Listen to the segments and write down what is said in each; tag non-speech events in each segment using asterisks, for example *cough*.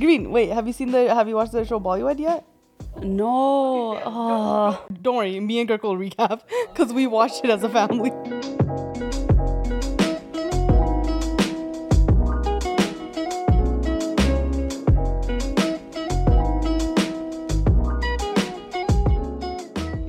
Green, wait, have you seen the have you watched the show Bollywed yet? No. Oh. Don't worry, me and Kirk will recap because we watched it as a family.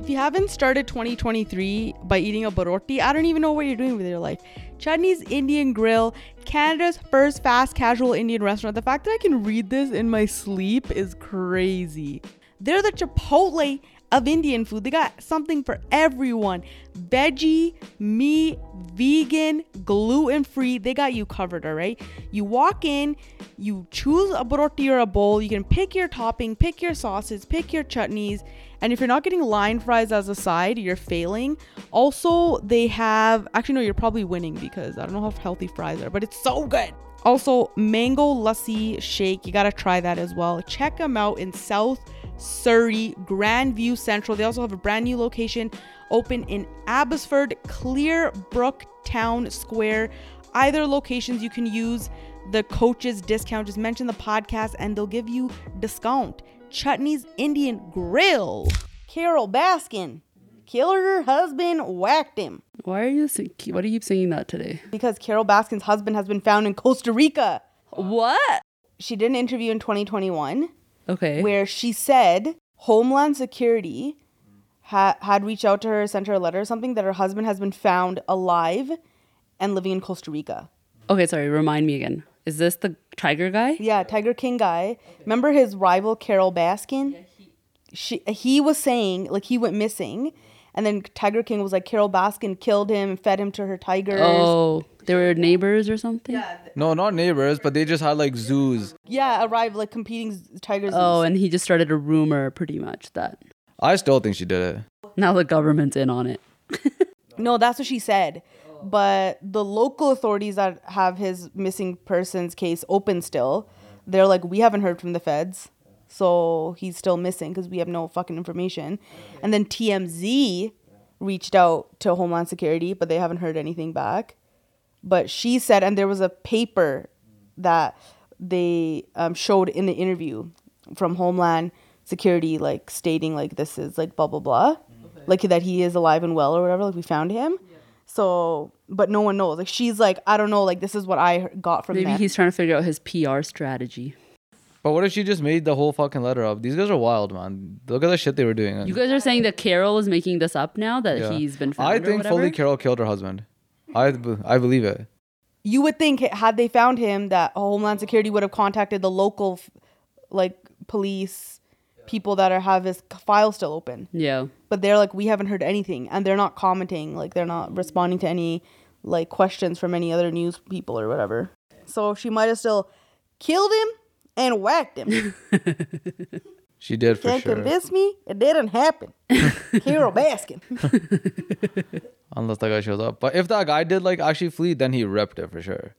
If you haven't started 2023 by eating a baroti, I don't even know what you're doing with your life. Chutney's Indian Grill, Canada's first fast casual Indian restaurant. The fact that I can read this in my sleep is crazy. They're the Chipotle of Indian food. They got something for everyone veggie, meat, vegan, gluten free. They got you covered, all right? You walk in, you choose a baroti or a bowl. You can pick your topping, pick your sauces, pick your chutneys. And if you're not getting line fries as a side, you're failing. Also, they have actually no, you're probably winning because I don't know how healthy fries are, but it's so good. Also, mango lassi shake, you gotta try that as well. Check them out in South Surrey, Grandview Central. They also have a brand new location open in Abbotsford, Clearbrook Town Square. Either locations you can use the coach's discount. Just mention the podcast and they'll give you discount. Chutney's Indian Grill. Carole Baskin. Killed her husband, whacked him. Why are you why do you keep singing that today? Because Carole Baskin's husband has been found in Costa Rica. What? She did an interview in 2021 Okay. where she said Homeland Security ha- had reached out to her, sent her a letter or something that her husband has been found alive and living in Costa Rica. Okay, sorry, remind me again. Is this the tiger guy? Yeah, Tiger King guy. Remember his rival Carole Baskin? Yeah, he- She he was saying like he went missing, and then Tiger King was like Carole Baskin killed him and fed him to her tigers. Oh, they were neighbors or something? Yeah. No, not neighbors, but they just had like zoos. Yeah, arrived like competing tigers. Oh, and he just started a rumor pretty much that I still think she did it. now the government's in on it. *laughs* No, that's what she said. But the local authorities that have his missing persons case open still, they're like, we haven't heard from the feds. So he's still missing because we have no fucking information. And then TMZ reached out to Homeland Security, but they haven't heard anything back. But she said, and there was a paper that they um, showed in the interview from Homeland Security, like stating like this is like blah blah blah, like that he is alive and well or whatever. Like we found him. So, but no one knows. Like she's like, I don't know. Like this is what I got from Maybe them. he's trying to figure out his PR strategy. But what if she just made the whole fucking letter up? These guys are wild, man. Look at the shit they were doing. You guys are saying that Carole is making this up now that Yeah. he's been found I think whatever? fully Carole killed her husband. I I believe it. you would think had they found him that Homeland Security would have contacted the local, like police, people that are have his file still open. Yeah. But they're like, we haven't heard anything, and they're not commenting. Like they're not responding to any like questions from any other news people or whatever. So she might have still killed him and whacked him. *laughs* She did for Can't sure. convince me it didn't happen. *laughs* Carole Baskin. *laughs* Unless that guy shows up. But if that guy did like actually flee, then he ripped it for sure.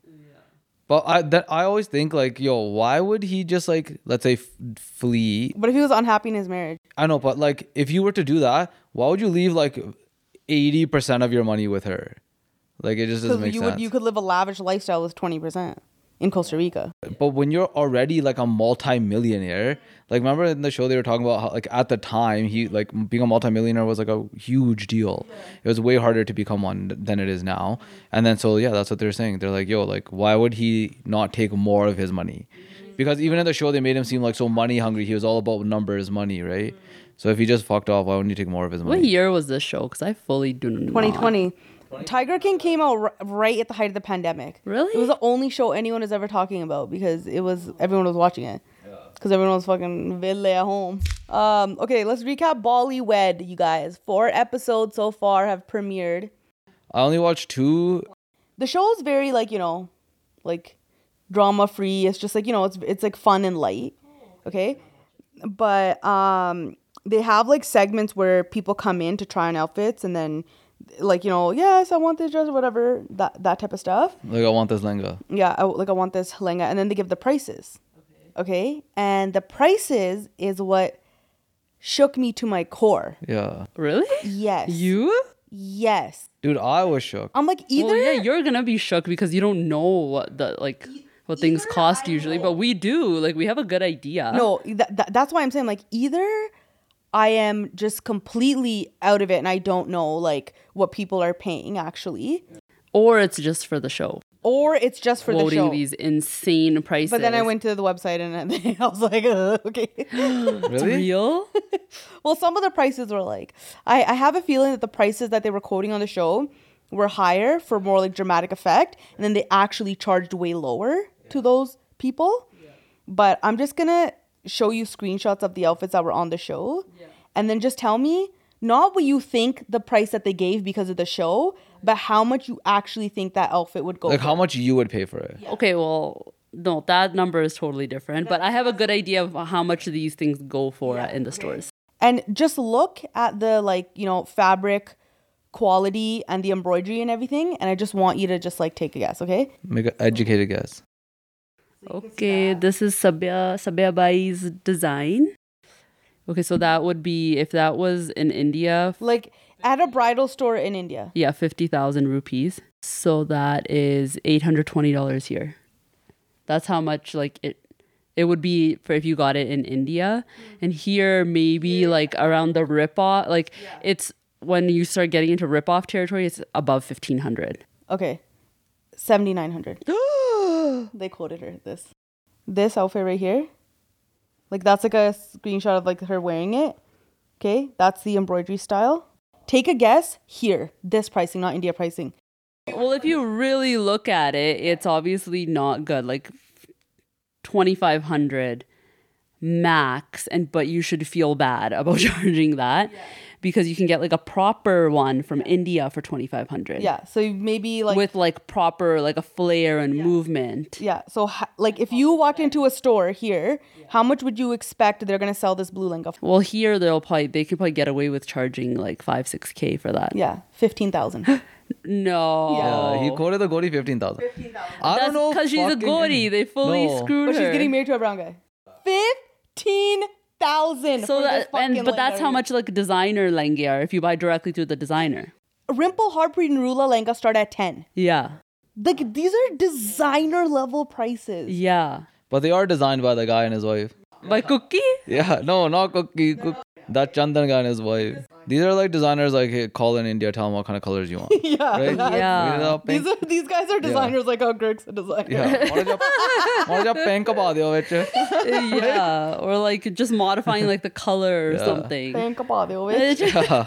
But I that I always think like, yo, why would he just like let's say f- flee? But if he was unhappy in his marriage, I know, but like if you were to do that, why would you leave like eighty percent of your money with her? Like it just doesn't make you sense. would you could live a lavish lifestyle with twenty percent in Costa Rica. But when you're already like a multi-millionaire, like remember in the show they were talking about how like at the time he like being a multi-millionaire was like a huge deal. It was way harder to become one than it is now. And then so yeah, that's what they're saying. They're like, yo, like why would he not take more of his money? Because even in the show they made him seem like so money hungry. He was all about numbers, money, right? So if he just fucked off, why wouldn't he take more of his money? What year was this show? Because I fully do not. 2020. Tiger King came out r- right at the height of the pandemic. Really? It was the only show anyone was ever talking about because it was everyone was watching it. Because everyone was fucking ville at home. Um, okay, let's recap Bollywed, you guys. Four episodes so far have premiered. I only watched two. The show is very like you know, like drama free. It's just like you know, it's it's like fun and light. Okay, but um, they have like segments where people come in to try on outfits and then like you know, yes, I want this dress or whatever that that type of stuff. Like I want this lenga. Yeah, I, like I want this lenga, and then they give the prices. Okay, okay and the prices is what shook me to my core. Yeah. Really? Yes. You? Yes. Dude, I was shook. I'm like either. Well, yeah, you're gonna be shook because you don't know what the like what things cost usually, but we do. Like we have a good idea. No, that, that, that's why I'm saying like either I am just completely out of it and I don't know like what people are paying actually, Or it's just for the show. or it's just for the show. these insane prices. but then I went to the website and *laughs* I was like, uh, *laughs* okay. *gasps* Really? real. *laughs* well, some of the prices were like, I, I have a feeling that the prices that they were quoting on the show were higher for more like dramatic effect, and then they actually charged way lower to those people. But I'm just gonna show you screenshots of the outfits that were on the show, and then just tell me not what you think the price that they gave because of the show, but how much you actually think that outfit would go. Like for. how much you would pay for it? Okay, well, no, that number is totally different. But I have a good idea of how much these things go for at in the stores. and just look at the like you know fabric quality and the embroidery and everything and i just want you to just like take a guess okay Make an educated guess. Okay, this is Sabya Sabya Bai's design. Okay, so that would be if that was in India, like at a bridal store in india yeah, fifty thousand rupees. So that is eight hundred twenty dollars here. That's how much like it. It would be for if you got it in India, hmm. and here maybe like around the rip off. Like it's when you start getting into rip off territory, it's above fifteen hundred. okay 7900 *gasps* *gasps* *gasps* they quoted her this. This outfit right here. Like that's like a screenshot of like her wearing it. Okay? That's the embroidery style. Take a guess. Here. This pricing not india pricing. Well, if you really look at it, it's obviously not good. Like 2500 max and but you should feel bad about *laughs* charging that because you can get like a proper one from India for 2500. yeah so maybe like With like proper like a flair and movement. Yeah. So, ho- like, if you walked into a store here, how much would you expect they're gonna sell this blue lenga? for? Well, here they'll probably they could probably get away with charging like 5 6k for that. Yeah, fifteen thousand. *gasps* No. Yeah, he quoted the Gori fifteen thousand. 15,000. I That's don't know. because she's a fucking- Gori. They fully No. screwed but her. she's getting married to a brown guy. Fifteen thousand. so that and but that's how much like designer lenge are if you buy directly through the designer. Rimple Harpreet Narula lenga start at ten. Yeah. Like these are designer level prices. Yeah. But they are designed by the guy and his wife. By Cookie? Yeah, no, not Cookie. Cook. That Chandan guy and his wife. These are like designers like hey, call in India, tell them what kind of colors you want. *laughs* yeah. Right? Yeah. These, are, these, guys are designers like how Greg's a designer. Yeah. *laughs* yeah. Or like just modifying like the color or yeah. something. *laughs* yeah.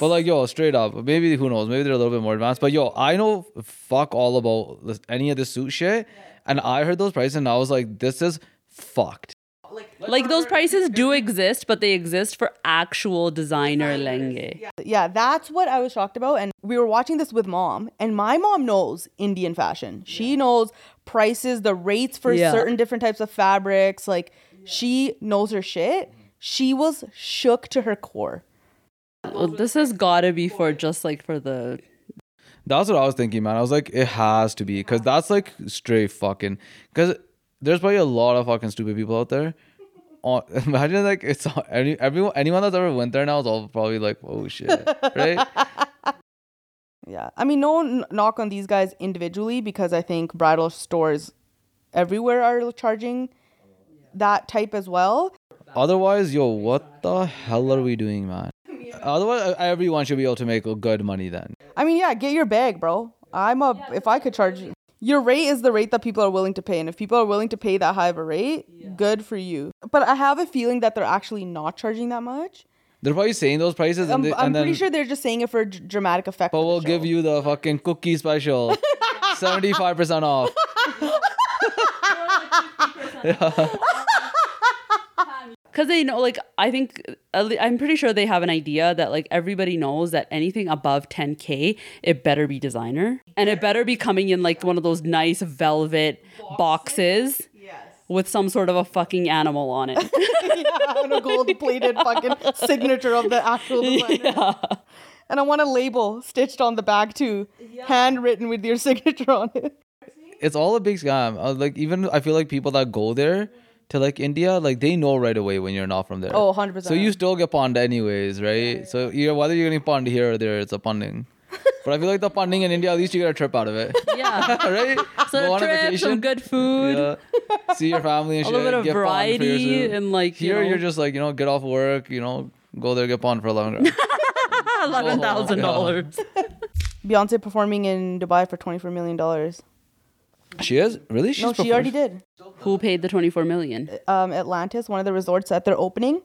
But like yo, straight up, maybe who knows? Maybe they're a little bit more advanced. But yo, I know fuck all about this, any of this suit shit. And I heard those prices and I was like, this is fucked. Like those prices do exist, but they exist for actual designer lenge. Yeah, that's what I was shocked about. And we were watching this with mom, and my mom knows Indian fashion. She knows prices, the rates for Yeah. certain different types of fabrics. Like, she knows her shit. She was shook to her core. Well, this has gotta be for just like for the That's what I was thinking, man. I was like, it has to be because that's like straight fucking. Because there's probably a lot of fucking stupid people out there. On, *laughs* imagine like it's all- any everyone anyone that's ever went there now is all probably like, oh shit, right? *laughs* Yeah. I mean, no n- knock on these guys individually because I think bridal stores everywhere are charging that type as well. Otherwise, yo, what the hell are we doing, man? Otherwise, everyone should be able to make good money then. I mean, yeah, get your bag, bro. I'm a, if I could charge you. Your rate is the rate that people are willing to pay. And if people are willing to pay that high of a rate, good for you. But I have a feeling that they're actually not charging that much. They're probably saying those prices, and, I'm, they, I'm then pretty sure they're just saying it for d- dramatic effect. but we'll give you the fucking cookie special, *laughs* seventy five percent off. *laughs* because *laughs* they know like I think at le- I'm pretty sure they have an idea that like everybody knows that anything above 10k it better be designer and it better be coming in like one of those nice velvet boxes yes, with some sort of a fucking animal on it. *laughs* yeah, and a gold plated *laughs* fucking signature of the actual designer. And I want a label stitched on the bag too, yeah. handwritten with your *laughs* signature on it. It's all a big scam. Uh, like even I feel like people that go there to like India, like they know right away when you're not from there. Oh, 100%. So you still get pwned anyways, right? So you're whether you're getting pwned here or there, it's a punning. *laughs* But I feel like the funding in India, at least you get a trip out of it. *laughs* Yeah. *laughs* right? So Go a on a trip, some good food, Yeah. See your family and a shit. little bit of get pawned variety, and like you Here, know, you're just like, you know, get off work, you know, go there, get pawned for 11 grand. eleven thousand dollars. Beyonce performing in Dubai for twenty four million dollars. She is? Really? She's No, she already did. Who paid the twenty four million? Um, Atlantis, one of the resorts that they're opening.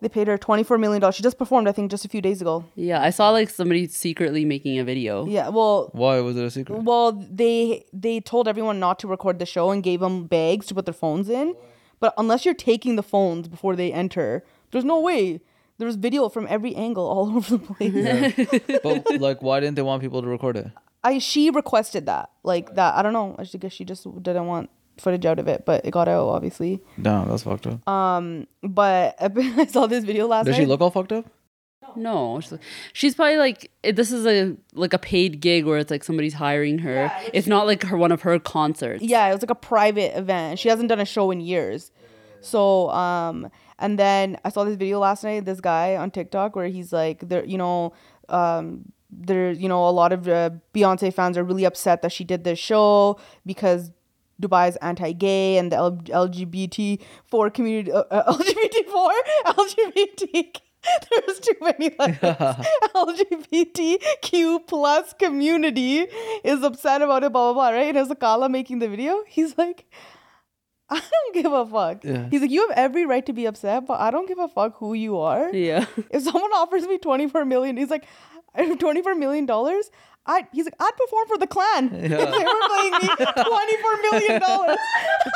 They paid her twenty four million dollars. She just performed, I think, just a few days ago. Yeah, I saw like somebody secretly making a video. Yeah, well, Why? Was it a secret? well, they they told everyone not to record the show and gave them bags to put their phones in. But unless you're taking the phones before they enter, there's no way. There was video from every angle all *laughs* over the place. Yeah. *laughs* but, like, why didn't they want people to record it? I she requested that, like that. I don't know. I just guess she just didn't want footage out of it, but it got out obviously. Damn, that's fucked up. Um, but *laughs* I saw this video last Does night. she look all fucked up? No, she's, she's probably like this is a like a paid gig where it's like somebody's hiring her. it's not like her one of her concerts. yeah, it was like a private event. She hasn't done a show in years. So, um, and then I saw this video last night. This guy on TikTok where he's like, there, you know, um, there, you know, a lot of uh, Beyonce fans are really upset that she did this show because Dubai is anti-gay and the L- LGBT4 community, uh, uh, *laughs* LGBT4, LGBT. *laughs* *laughs* There's too many letters. LGBTQ plus community is upset about it, blah blah blah. Right? And was Akala making the video. He's like, I don't give a fuck. Yeah. He's like, you have every right to be upset, but I don't give a fuck who you are. Yeah. If someone offers me 24 million, he's like, *laughs* 24 million dollars. I he's like, I'd perform for the Klan. If *laughs* they were paying me 24 million dollars.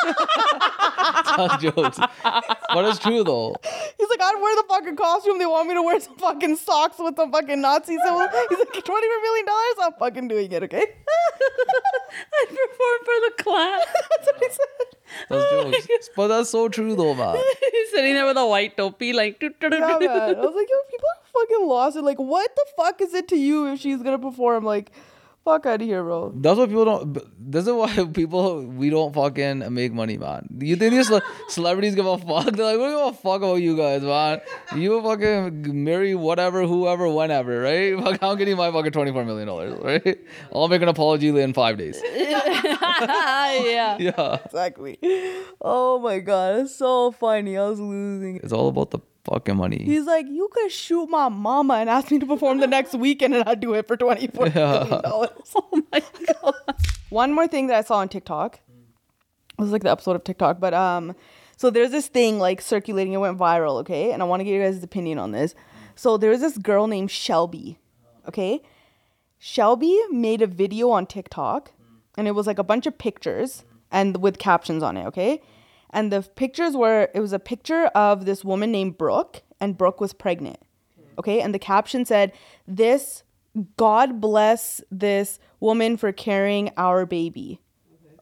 *laughs* Sounds jokes. But it's true though. He's like, I'd wear the fucking costume. They want me to wear some fucking socks with some fucking Nazi symbol. He's like, 24 million dollars. I'm fucking doing it. Okay. I'd perform for the class. That's what he said. That's jokes. But that's so true though, man. He's sitting there with a white topi, like. Yeah, man. I was like, yo, people are fucking lost. it. like, what the fuck is it to you if she's gonna perform? Like, fuck out of here, bro. That's why people don't. This is why *laughs* people we don't fucking make money, man. You think these *laughs* celebrities give a fuck? They're like, we don't give a fuck about you guys, man. You fucking marry whatever, whoever, whenever, right? *laughs* Fuck, I'm getting my fucking twenty four million dollars, right? I'll make an apology in five days. yeah. Yeah, Exactly. Oh my god, it's so funny. I was losing. it's all about the fucking money. He's like, you could shoot my mama and ask me to perform the next weekend, and I'd do it for twenty four million dollars. *laughs* Oh my god. One more thing that I saw on TikTok. It was like the episode of TikTok, but um, so there's this thing like circulating. It went viral, okay, and I want to get you guys' opinion on this. So there was this girl named Shelby, okay. Shelby made a video on TikTok, and it was like a bunch of pictures and with captions on it, okay. And the pictures were it was a picture of this woman named Brooke, and Brooke was pregnant, okay. And the caption said, "This God bless this woman for carrying our baby."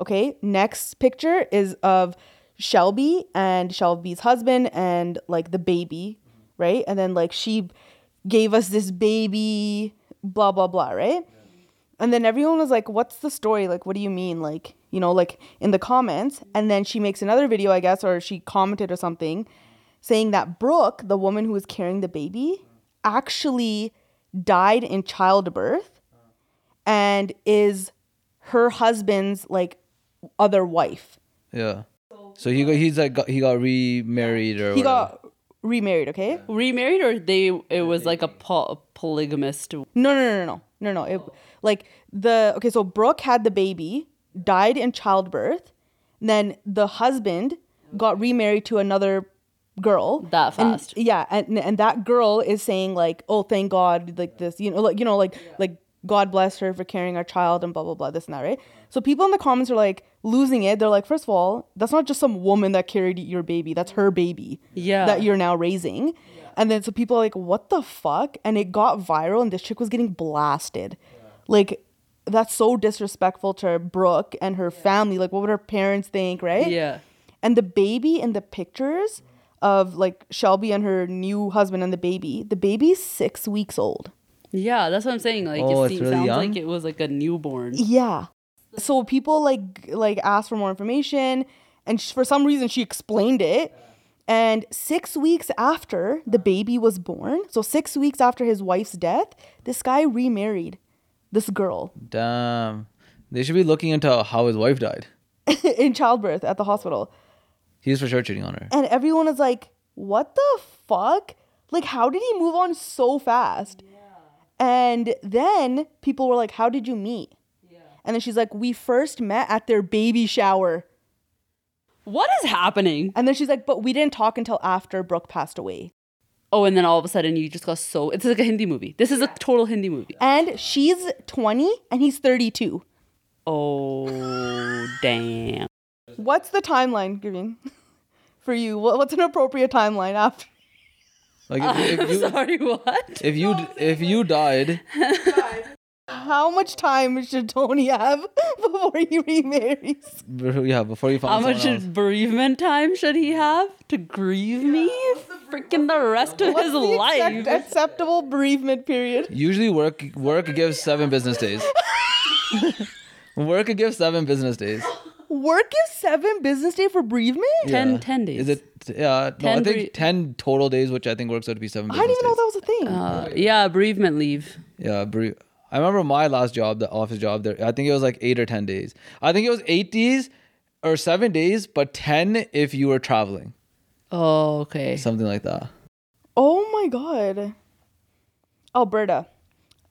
Okay, next picture is of Shelby and Shelby's husband and like the baby, right? And then like she gave us this baby, blah blah blah, right? And then everyone was like, "What's the story? Like, what do you mean?" Like, you know, like in the comments. And then she makes another video, I guess, or she commented or something, saying that Brooke, the woman who was carrying the baby, actually died in childbirth and is her husband's like other wife. Yeah. So he got he's like got, he got remarried or He whatever. got remarried, okay? Remarried or they? It was like a po- polygamist. No, no, no, no, no, no. It, like the okay, so Brooke had the baby, died in childbirth, then the husband got remarried to another girl That And- fast. yeah, and and that girl is saying like, "Oh, thank God," like this, you know, like you know, like like God bless her for carrying our child and blah blah blah, this and that, right? So people in the comments are like losing it. They're like, first of all, that's not just some woman that carried your baby. That's her baby. Yeah. That you're now raising. And then so people are like, what the fuck? And it got viral and this chick was getting blasted. Like that's so disrespectful to Brooke and her family. Like what would her parents think, right? Yeah. And the baby in the pictures of like Shelby and her new husband and the baby, the baby's six weeks old. Yeah, that's what I'm saying. Like Oh, it seems, really sounds young? like it was like a newborn. Yeah. So people like like asked for more information, and sh- for some reason she explained it, And six weeks after the baby was born, so six weeks after his wife's death, this guy remarried this girl Damn. They should be looking into how his wife died. *laughs* in childbirth at the hospital. He was for sure cheating on her. And everyone is like, what the fuck? Like, how did he move on so fast? And then people were like, how did you meet? And then she's like, we first met at their baby shower. What is happening? And then she's like, but we didn't talk until after Brooke passed away. Oh, and then all of a sudden you just got so. It's like a Hindi movie. This is a total Hindi movie. And she's 20 and he's 32. Oh, damn. What's the timeline, Gavin? *laughs* For you, what's an appropriate timeline after? Like if, if *laughs* you Sorry, what? if you if you died, How much time should Tony have *laughs* before he remarries? yeah, before you How much someone else. bereavement time should he have to grieve me? Freaking the rest of What's his the life. accept- acceptable bereavement period? Usually work work gives seven business days. *laughs* work gives seven business days. Work is seven business day for bereavement? Ten- Yeah. 10 days. Is it? Yeah, no, I think bre- ten total days, which I think works out to be seven. I Business didn't even know days. that was a thing. Uh, yeah, bereavement leave. Yeah, bere- I remember my last job, the office job. There, I think it was like eight or ten days. I think it was eight days or seven days, but ten if you were traveling, Oh, okay. something like that. oh my god. Alberta.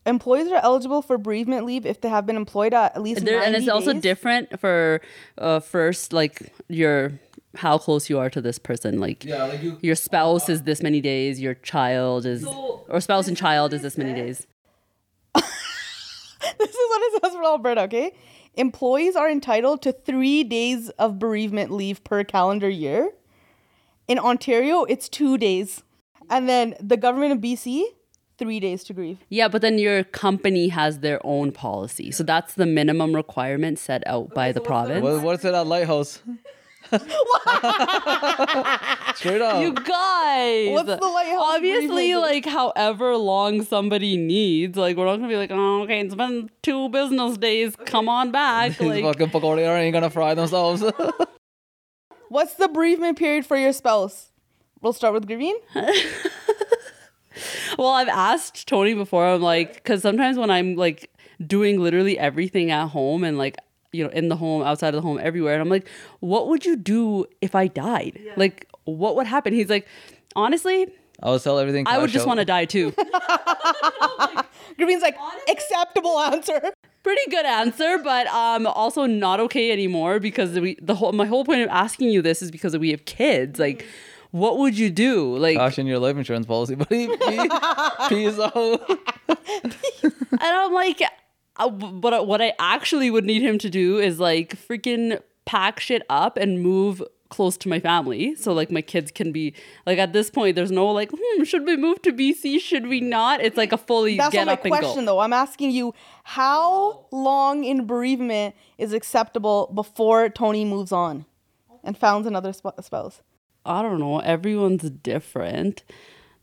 Employees are eligible for bereavement leave if they have been employed at, at least There, 90 and it's also different for uh, first, like your how close you are to this person. Like Yeah, like you. your spouse is this many days, your child is, or spouse and child is this many days. *laughs* this is what it says for Alberta, okay? Employees are entitled to three days of bereavement leave per calendar year. In Ontario, it's two days. And then the government of BC, three days to grieve. Yeah, but then your company has their own policy, so that's the minimum requirement set out by the province. What, what's it at Lighthouse? *laughs* Straight up. You guys, What's the lighthouse Obviously, bereavement? like however long somebody needs, like we're not gonna be like, oh, okay, it's been two business days. Come on back. *laughs* These Like, fucking pakode ain't gonna fry themselves. *laughs* What's the bereavement period for your spouse? We'll start with Graveen. Well, I've asked Tony before. I'm like, because sometimes when I'm like doing literally everything at home and like you know in the home, outside of the home, everywhere, and I'm like, what would you do if I died? Like, what would happen? He's like, honestly, I would sell everything. I would just want to die too. *laughs* Green's like, acceptable answer. pretty good answer, but um also not okay anymore because we the whole my whole point of asking you this is because we have kids. Like, what would you do? Like, cash in your life insurance policy, *laughs* buddy. Peace, peace out. and I'm like, uh, but what I actually would need him to do is like freaking pack shit up and move close to my family so like my kids can be like at this point there's no like hmm should we move to BC should we not it's like a fully That's get not my up and question, go though. I'm asking you, how long in bereavement is acceptable before Tony moves on and founds another sp- spouse? I don't know. Everyone's different.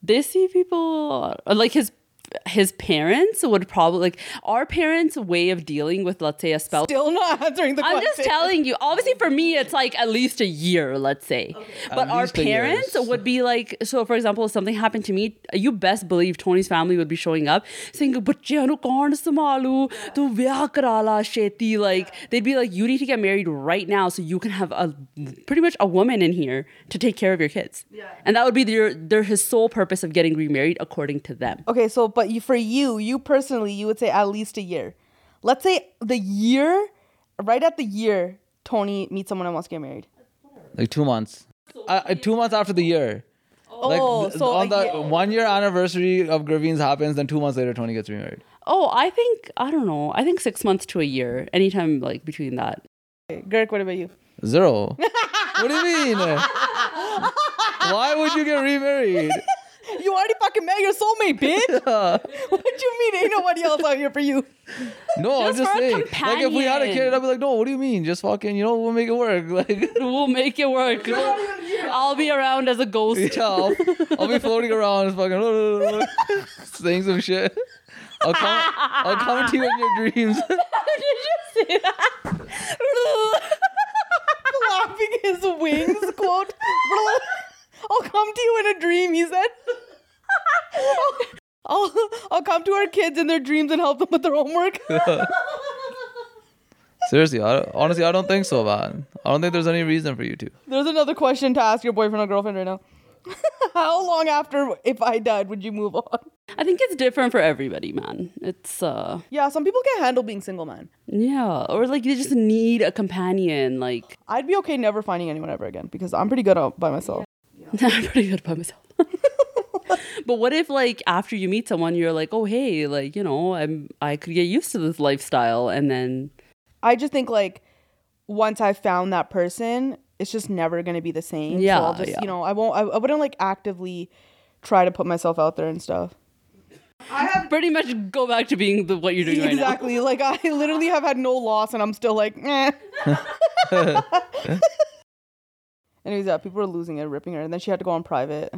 They see people like his his parents would probably like our parents' way of dealing with let's say a spell. Still not *laughs* answering the I'm question. I'm just telling you. Obviously, for me, it's like at least a year, let's say. Okay. But at our parents would be like, so for example, if something happened to me, you best believe Tony's family would be showing up saying, sheti. Like they'd be like, you need to get married right now so you can have a pretty much a woman in here to take care of your kids. Yeah. And that would be their their his sole purpose of getting remarried according to them. Okay, so but you, for you, you personally, you would say at least a year. Let's say the year, right at the year, Tony meets someone and wants to get married. Like two months. Uh, uh, two months after the year. Like Oh, th- so on the year- one year anniversary of Graveen's happens, then two months later Tony gets remarried. Oh, I think I don't know. I think six months to a year, anytime like between that. Okay, Girk, what about you? Zero. what do you mean? *laughs* Why would you get remarried? You already fucking met your soulmate, bitch. *laughs* what do you mean? Ain't nobody else out here for you. No, I'm Just just for a saying. Like if we had a kid, companion. I'd be like, no, what do you mean? Just fucking, you know, we'll make it work. *laughs* Like *laughs* We'll make it work. I'll be around as a ghost. yeah, I'll, I'll be floating around just fucking saying some shit. I'll come I'll come to you in your dreams. Did you see that? Flapping his wings, quote. Come to you in a dream. He said. *laughs* I'll, I'll come to our kids in their dreams and help them with their homework. *laughs* Seriously, I, honestly, I don't think so, man. I don't think there's any reason for you to. There's another question to ask your boyfriend or girlfriend right now. *laughs* How long after if I died would you move on? I think it's different for everybody, man. It's uh Yeah, some people can't handle being single, man. yeah, or like they just need a companion. Like I'd be okay never finding anyone ever again because I'm pretty good by myself. *laughs* I'm pretty good by myself. *laughs* but what if like after you meet someone, you're like, oh hey, like you know, I'm I could get used to this lifestyle, and then I just think like once I found that person, it's just never gonna be the same. so Yeah, I'll just yeah. you know I won't. I, I wouldn't like actively try to put myself out there and stuff. I have pretty much go back to being the what you're doing right now. exactly. Like I literally have had no loss, and I'm still like, eh. *laughs* Anyways, yeah, uh, people were losing it, ripping her, and then she had to go on private.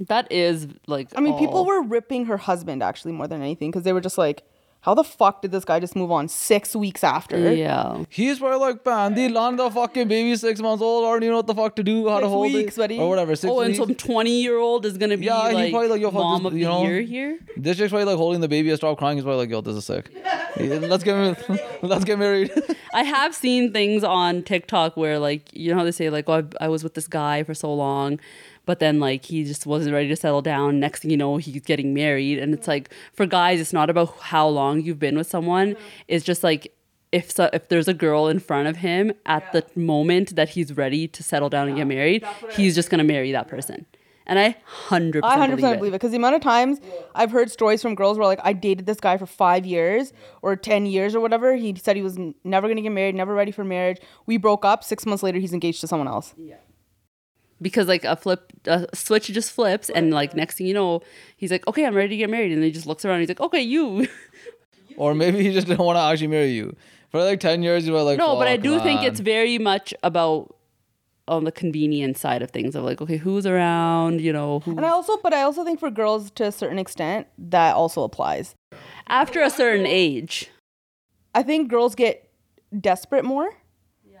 That is like I mean, people were ripping her husband actually more than anything because they were just like, how the fuck did this guy just move on six weeks after? yeah. He's probably like, man, they land the fucking baby six months old, already know what the fuck to do, how to hold weeks, it, buddy. or whatever. Six Oh, and some 20 year old is gonna be Yeah, he's probably like, yo, fuck mom this, of you the know? year here. This chick's probably like holding the baby, I stop crying. He's probably like, yo, this is sick. *laughs* Let's get married. let's get married. I have seen things on TikTok where like you know how they say like oh I, I was with this guy for so long, but then like he just wasn't ready to settle down. Next thing you know, he's getting married, and it's like for guys, it's not about how long you've been with someone. Uh-huh. It's just like if so, if there's a girl in front of him at the moment that he's ready to settle down and get married, he's just gonna marry that person. And I hundred I percent 100% believe believe it. it because the amount of times I've heard stories from girls where like I dated this guy for five years or 10 years or whatever. He said he was n- never going to get married, never ready for marriage. We broke up. Six months later, he's engaged to someone else. Because like a flip a switch just flips and like next thing you know he's like okay i'm ready to get married and then he just looks around and he's like okay you *laughs* or maybe he just didn't want to actually marry you. For like 10 years, you were like, no but i "Fuck, do think it's very much about on the convenience side of things of like okay who's around you know who And I also, but I also think for girls to a certain extent, that also applies. after a certain age I think girls get desperate more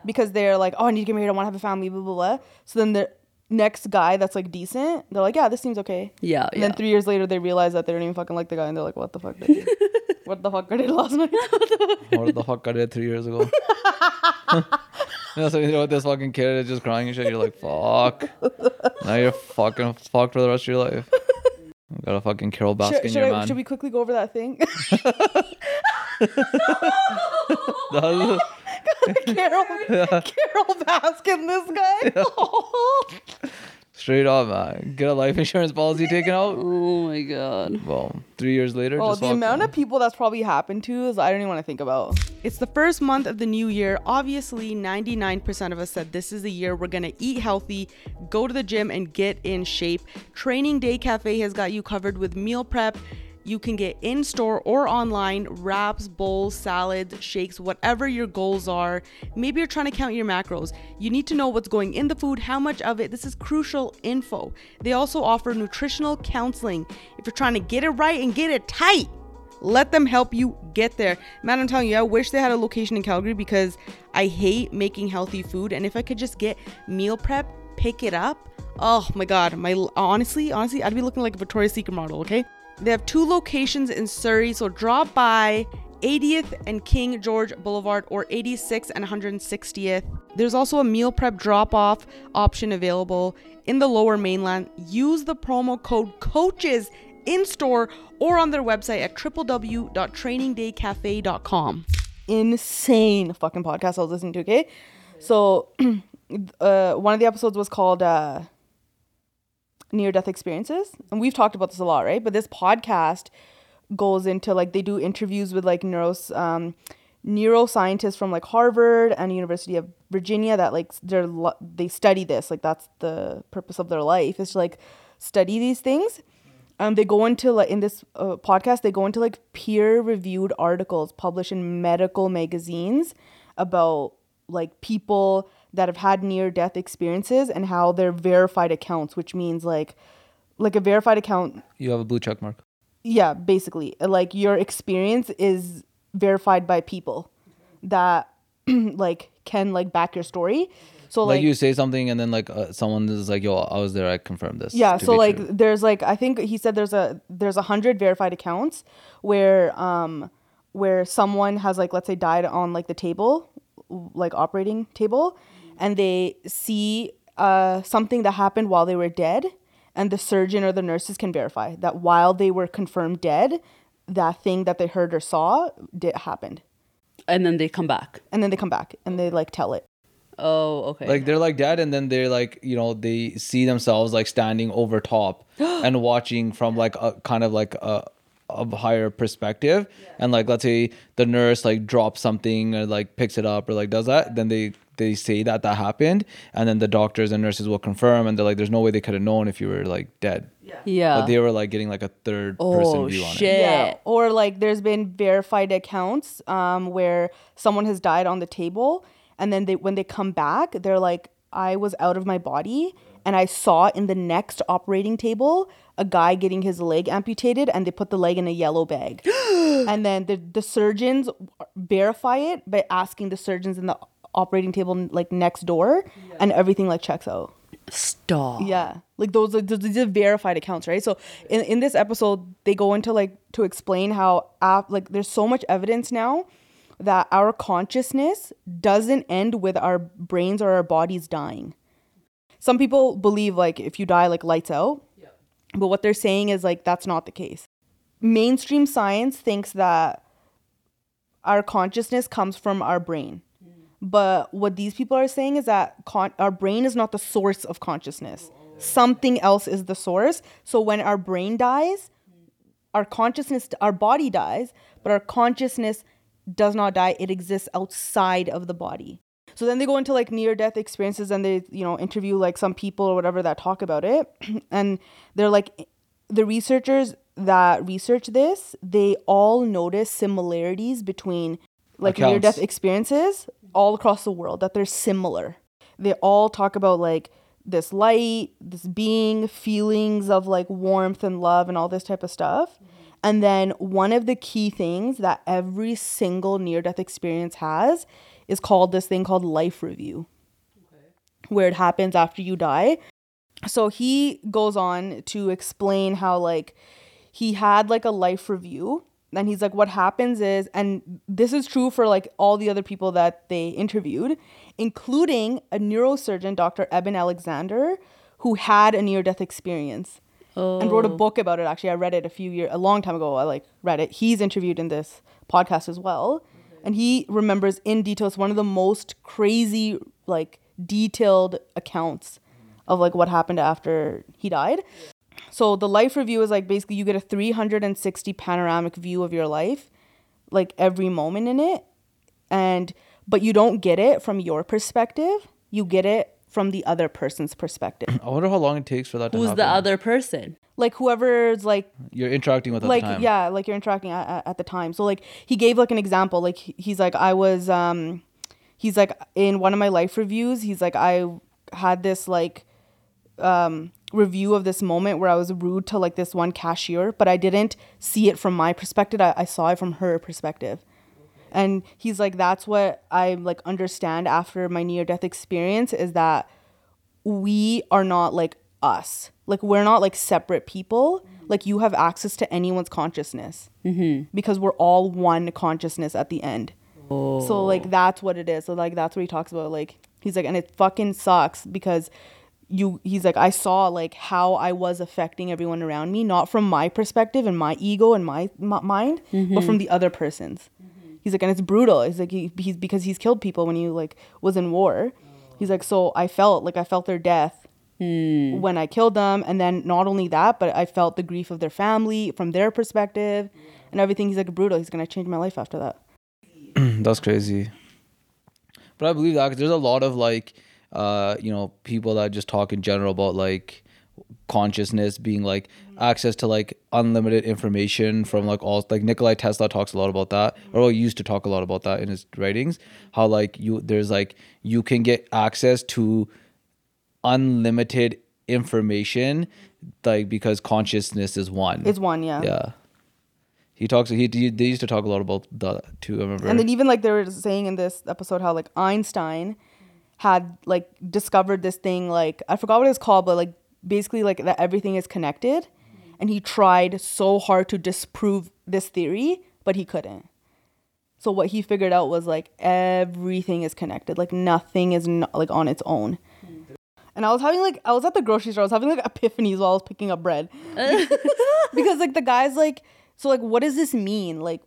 because they're like, oh, I need to get married. I want to have a family, blah, blah, blah. So then the next guy that's like decent, they're like, yeah, this seems okay. yeah And yeah then three years later, they realize that they don't even fucking like the guy, and they're like, "What the fuck did *laughs* what the fuck did I did last night?" What the fuck I did three years ago? *laughs* *laughs* you know, so you know what this fucking kid is just crying and shit. You're like, fuck. Now you're fucking fucked for the rest of your life. You got a fucking Carole Baskin, should, in should, your I, man. should we quickly go over that thing? That- Carole, *laughs* Carole Baskin, this guy. *laughs* *laughs* Straight up, man. Get a life insurance policy taken out. oh my god Well, three years later, oh, just the amount man. of people that's probably happened to is I don't even want to think about. It's the first month of the new year. Obviously, 99% of us said this is the year we're gonna eat healthy, go to the gym, and get in shape. Training Day Cafe has got you covered with meal prep. You can get in store or online wraps, bowls, salads, shakes, whatever your goals are. Maybe you're trying to count your macros. You need to know what's going in the food, how much of it. This is crucial info. They also offer nutritional counseling if you're trying to get it right and get it tight. Let them help you get there. Man, I'm telling you, I wish they had a location in Calgary because I hate making healthy food. And if I could just get meal prep, pick it up. Oh my god, my honestly, honestly, I'd be looking like a Victoria's Secret model, okay? They have two locations in Surrey, so drop by 80th and King George Boulevard or 86 and 160th. There's also a meal prep drop off option available in the lower mainland. Use the promo code COACHES in store or on their website at www.trainingdaycafe.com. Insane fucking podcast I was listening to, okay? So, *clears throat* uh, one of the episodes was called uh, Near Death Experiences. And we've talked about this a lot, right? But this podcast goes into like, they do interviews with like neuros, um, neuroscientists from like Harvard and University of Virginia that like they're they study this like that's the purpose of their life is to like study these things um, they go into like in this uh, podcast they go into like peer reviewed articles published in medical magazines about like people that have had near death experiences and how they're verified accounts which means like like a verified account You have a blue check mark. yeah basically like your experience is verified by people that *clears throat* like can like back your story So like, like, you say something and then like uh, someone is like, "Yo, I was there. I confirmed this." yeah so like true." there's like i think he said there's a there's a hundred verified accounts where um where someone has like let's say died on like the table like operating table and they see uh something that happened while they were dead and the surgeon or the nurses can verify that while they were confirmed dead that thing that they heard or saw did happened And then they come back. and then they come back and they like tell it Oh, okay. like they're like dead, and then they're like, you know, they see themselves like standing over top *gasps* and watching from like a kind of like a a higher perspective and like let's say the nurse like drops something or like picks it up or like does that then they they say that that happened and then the doctors and nurses will confirm and they're like there's no way they could have known if you were like dead yeah. but they were like getting like a third person oh, view on it shit. Yeah. Or like there's been verified accounts um, where someone has died on the table and then they when they come back, they're like, I was out of my body and I saw in the next operating table a guy getting his leg amputated and they put the leg in a yellow bag. *gasps* and then the, the surgeons verify it by asking the surgeons in the operating table like next door and everything like checks out. Stop. Yeah, like those are these are verified accounts, right? So in in this episode, they go into like to explain how af- like there's so much evidence now that our consciousness doesn't end with our brains or our bodies dying. Some people believe like if you die, like lights out, Yeah. but what they're saying is like that's not the case. Mainstream science thinks that our consciousness comes from our brain. But what these people are saying is that con- our brain is not the source of consciousness. Something else is the source. So when our brain dies, our consciousness, our body dies, but our consciousness does not die. It exists outside of the body. So then they go into like near death experiences and they, you know, interview like some people or whatever that talk about it. *clears throat* and they're like, the researchers that research this, they all notice similarities between like near death experiences all across the world, that they're similar. They all talk about like this light, this being, feelings of like warmth and love and all this type of stuff. Mm-hmm. And then one of the key things that every single near death experience has is called this thing called life review, where it happens after you die. So he goes on to explain how, like, he had like a life review. And he's like, what happens is, and this is true for like all the other people that they interviewed, including a neurosurgeon, Dr. Eben Alexander, who had a near death experience and wrote a oh. book about it. Actually, I read it a few years, a long time ago. I like read it. He's interviewed in this podcast as well, and he remembers in detail. It's one of the most crazy, like detailed accounts of like what happened after he died. So the life review is like basically you get a 360 panoramic view of your life, like every moment in it, and but you don't get it from your perspective. You get it from the other person's perspective. *clears throat* I wonder how long it takes for that to Who's happen. the other person? like whoever's like You're interacting with at like the time. yeah like you're interacting at, at, at the time so like he gave like an example like he's like i was um he's like in one of my life reviews he's like i had this like um review of this moment where i was rude to like this one cashier but i didn't see it from my perspective i, I saw it from her perspective and he's like that's what i like understand after my near death experience is that we are not like us. Like we're not like separate people. Like you have access to anyone's consciousness mm-hmm. because we're all one consciousness at the end. So like oh. that's what it is. So like that's what he talks about. Like he's like, and it fucking sucks because you. He's like, I saw like how I was affecting everyone around me, not from my perspective and my ego and my, my mind, but mm-hmm. from the other person's. Mm-hmm. He's like, and it's brutal. He's like, he, he's because he's killed people when he like was in war. Oh. He's like, so I felt like I felt their death hmm. when I killed them, and then not only that, but I felt the grief of their family from their perspective, and everything. He's like brutal. He's gonna change my life after that. *clears throat* That's crazy. But I believe that 'cause there's a lot of like, uh, you know, people that just talk in general about like consciousness being like access to like unlimited information from like all like Nikolai Tesla talks a lot about that or well, used to talk a lot about that in his writings how like you there's like you can get access to unlimited information like because consciousness is one. It's one, yeah. yeah. He talks he, he they used to talk a lot about that too i remember. And then even like they were saying in this episode how like Einstein had like discovered this thing like I forgot what it's called, but like basically like that everything is connected, mm-hmm. and he tried so hard to disprove this theory, but he couldn't. So what he figured out was like everything is connected, like nothing is not, like on its own. Mm-hmm. And I was having like I was at the grocery store. I was having like epiphanies while I was picking up bread *laughs* because like the guys like so like what does this mean like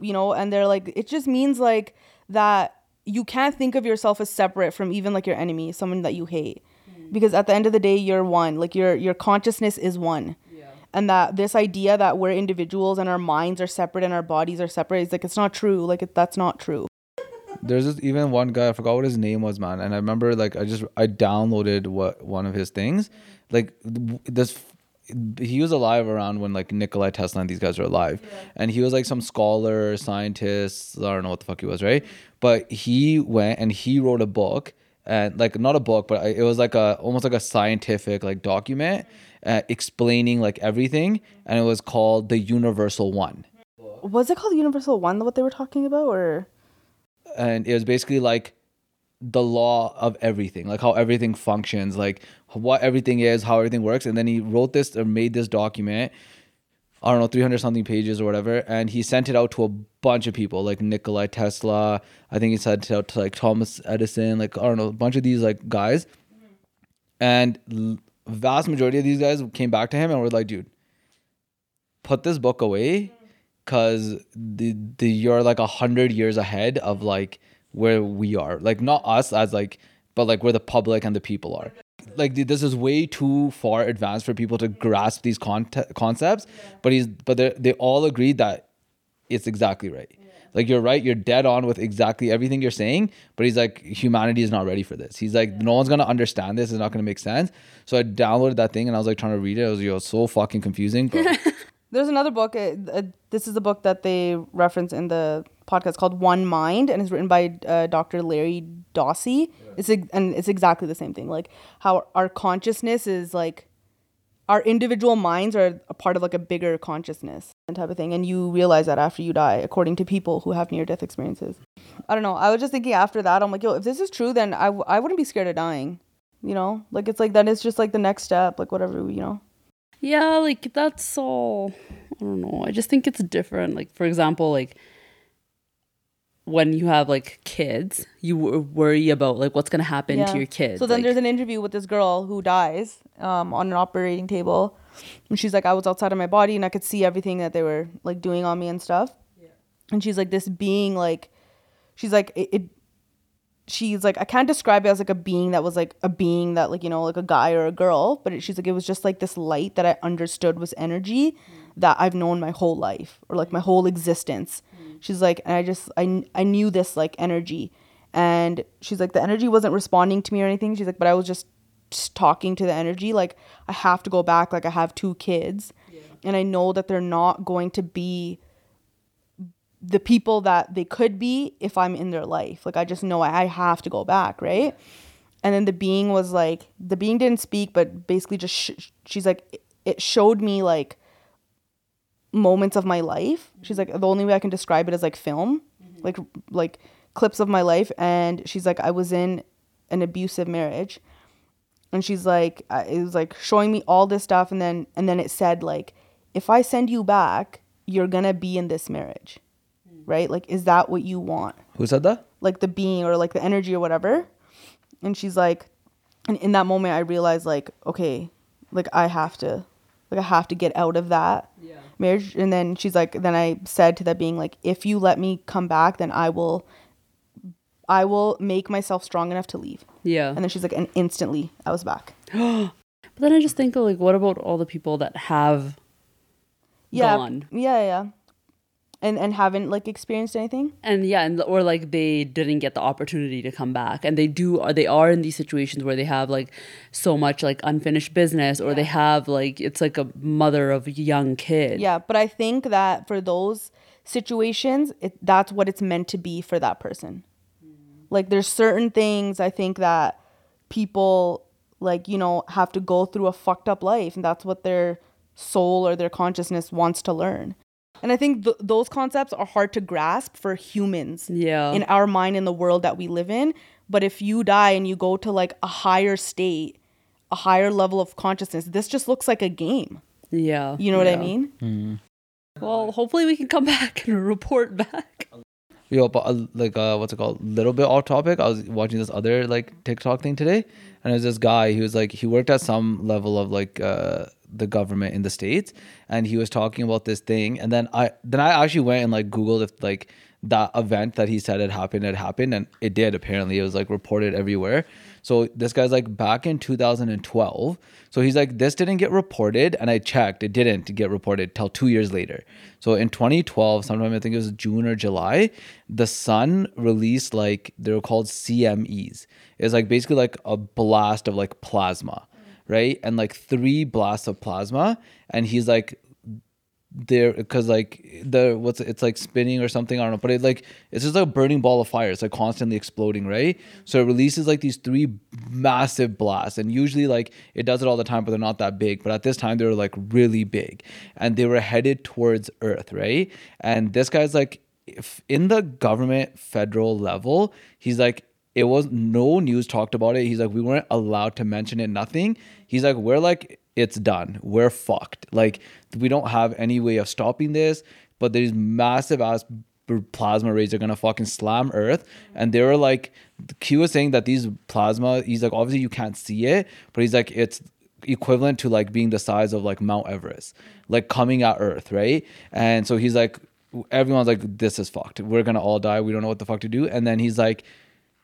you know and they're like it just means like that you can't think of yourself as separate from even like your enemy someone that you hate. Because at the end of the day you're one. Like your your consciousness is one. And that this idea that we're individuals and our minds are separate and our bodies are separate is like it's not true. Like it, that's not true. There's this even one guy I forgot what his name was, man. And I remember like I just I downloaded what one of his things, like this. He was alive around when like Nikolai Tesla and these guys were alive, and he was like some scholar, scientist. I don't know what the fuck he was, right? But he went and he wrote a book, and like not a book, but it was like a almost like a scientific like document uh, explaining like everything, and it was called the Universal One. was it called the universal one what they were talking about or and it was basically like the law of everything like how everything functions like what everything is how everything works. And then he wrote this or made this document i don't know 300 something pages or whatever. And he sent it out to a bunch of people like nikolai tesla. I think he sent it out to like thomas edison like i don't know a bunch of these like guys. And vast majority of these guys came back to him and were like dude put this book away because the, the you're like a hundred years ahead of like where we are. Like not us as like but like where the public and the people are. Like this is way too far advanced for people to grasp these conte- concepts but he's but they they all agreed that it's exactly right. Like you're right you're dead on with exactly everything you're saying but he's like humanity is not ready for this. He's like no one's gonna understand this it's not gonna make sense. So i downloaded that thing and i was like trying to read it. It was yo so fucking confusing but *laughs* There's another book. Uh, uh, this is the book that they reference in the podcast called One Mind, and it's written by uh, Dr. Larry Dossey. It's ex- and it's exactly the same thing. Like how our consciousness is like our individual minds are a part of like a bigger consciousness and type of thing, and you realize that after you die, according to people who have near death experiences. I don't know. I was just thinking after that, I'm like, yo, if this is true, then I w- I wouldn't be scared of dying. You know, like it's like that is just like the next step, like whatever you know. Yeah, like that's all. I don't know. I just think it's different. Like for example, like when you have like kids, you worry about like what's gonna happen Yeah. to your kids. So then like, there's an interview with this girl who dies um, on an operating table. And she's like, I was outside of my body and I could see everything that they were like doing on me and stuff. Yeah. And she's like, this being like, she's like, it, it, she's like, I can't describe it as like a being that was like a being that like, you know, like a guy or a girl. But it, she's like, it was just like this light that I understood was energy that I've known my whole life or like my whole existence. Mm. She's like, and I just, I, I knew this like energy. And she's like, the energy wasn't responding to me or anything. She's like, but I was just, just talking to the energy. Like, I have to go back. Like, I have two kids. And I know that they're not going to be the people that they could be if I'm in their life. Like, I just know I, I have to go back, right? And then the being was like, the being didn't speak, but basically just, sh- she's like, it showed me like moments of my life. She's like, the only way I can describe it is like film, mm-hmm. like like clips of my life. And she's like, I was in an abusive marriage, and she's like, it was like showing me all this stuff, and then and then it said like, if I send you back, you're gonna be in this marriage, mm. right? Like, is that what you want? who said that like the being or like the energy or whatever. And she's like, and in that moment, I realized like, okay, like I have to, like I have to get out of that marriage. And then she's like, then I said to that being like, if you let me come back, then I will, I will make myself strong enough to leave. yeah. And then she's like, and instantly I was back. *gasps* But then I just think of like, what about all the people that have Yeah, gone? yeah, yeah. And and haven't like experienced anything. and yeah and or like they didn't get the opportunity to come back and they do or they are in these situations where they have like so much like unfinished business or they have like it's like a mother of a young kid Yeah, but I think that for those situations, it, that's what it's meant to be for that person. Mm. Like there's certain things I think that people like, you know, have to go through a fucked up life and that's what their soul or their consciousness wants to learn. And I think th- those concepts are hard to grasp for humans Yeah. in our mind in the world that we live in. But if you die and you go to like a higher state, a higher level of consciousness, this just looks like a game. yeah. You know what I yeah. mean? Well, hopefully we can come *laughs* back and report back. Yo, but uh, like uh, what's it called? Little bit off topic. I was watching this other like TikTok thing today, and there's this guy. He was like he worked at some level of like uh the government in the states, and he was talking about this thing. And then I then I actually went and like googled if like that event that he said had happened had happened, and it did. Apparently, it was like reported everywhere. So this guy's like back in 2012. So he's like, this didn't get reported, and I checked, it didn't get reported till two years later. So in 2012, sometime I think it was June or July, the Sun released like they were called CMEs. It's like basically like a blast of like plasma, right? And like three blasts of plasma, and he's like there because like the what's it's like spinning or something I don't know, but it like it's just like a burning ball of fire. It's like constantly exploding, right? So it releases like these three massive blasts, and usually like it does it all the time, but they're not that big. But at this time, they were like really big, and they were headed towards Earth, right? And this guy's like, if in the government federal level, he's like it was no news talked about it. He's like, we weren't allowed to mention it, nothing. He's like, we're like, it's done. We're fucked. Like, we don't have any way of stopping this, but these massive ass plasma rays are gonna fucking slam Earth. And they were like, Q was saying that these plasma, he's like, obviously you can't see it, but he's like, it's equivalent to like being the size of like Mount Everest, like coming at Earth, right? And so he's like, everyone's like, this is fucked. We're gonna all die. We don't know what the fuck to do. And then he's like,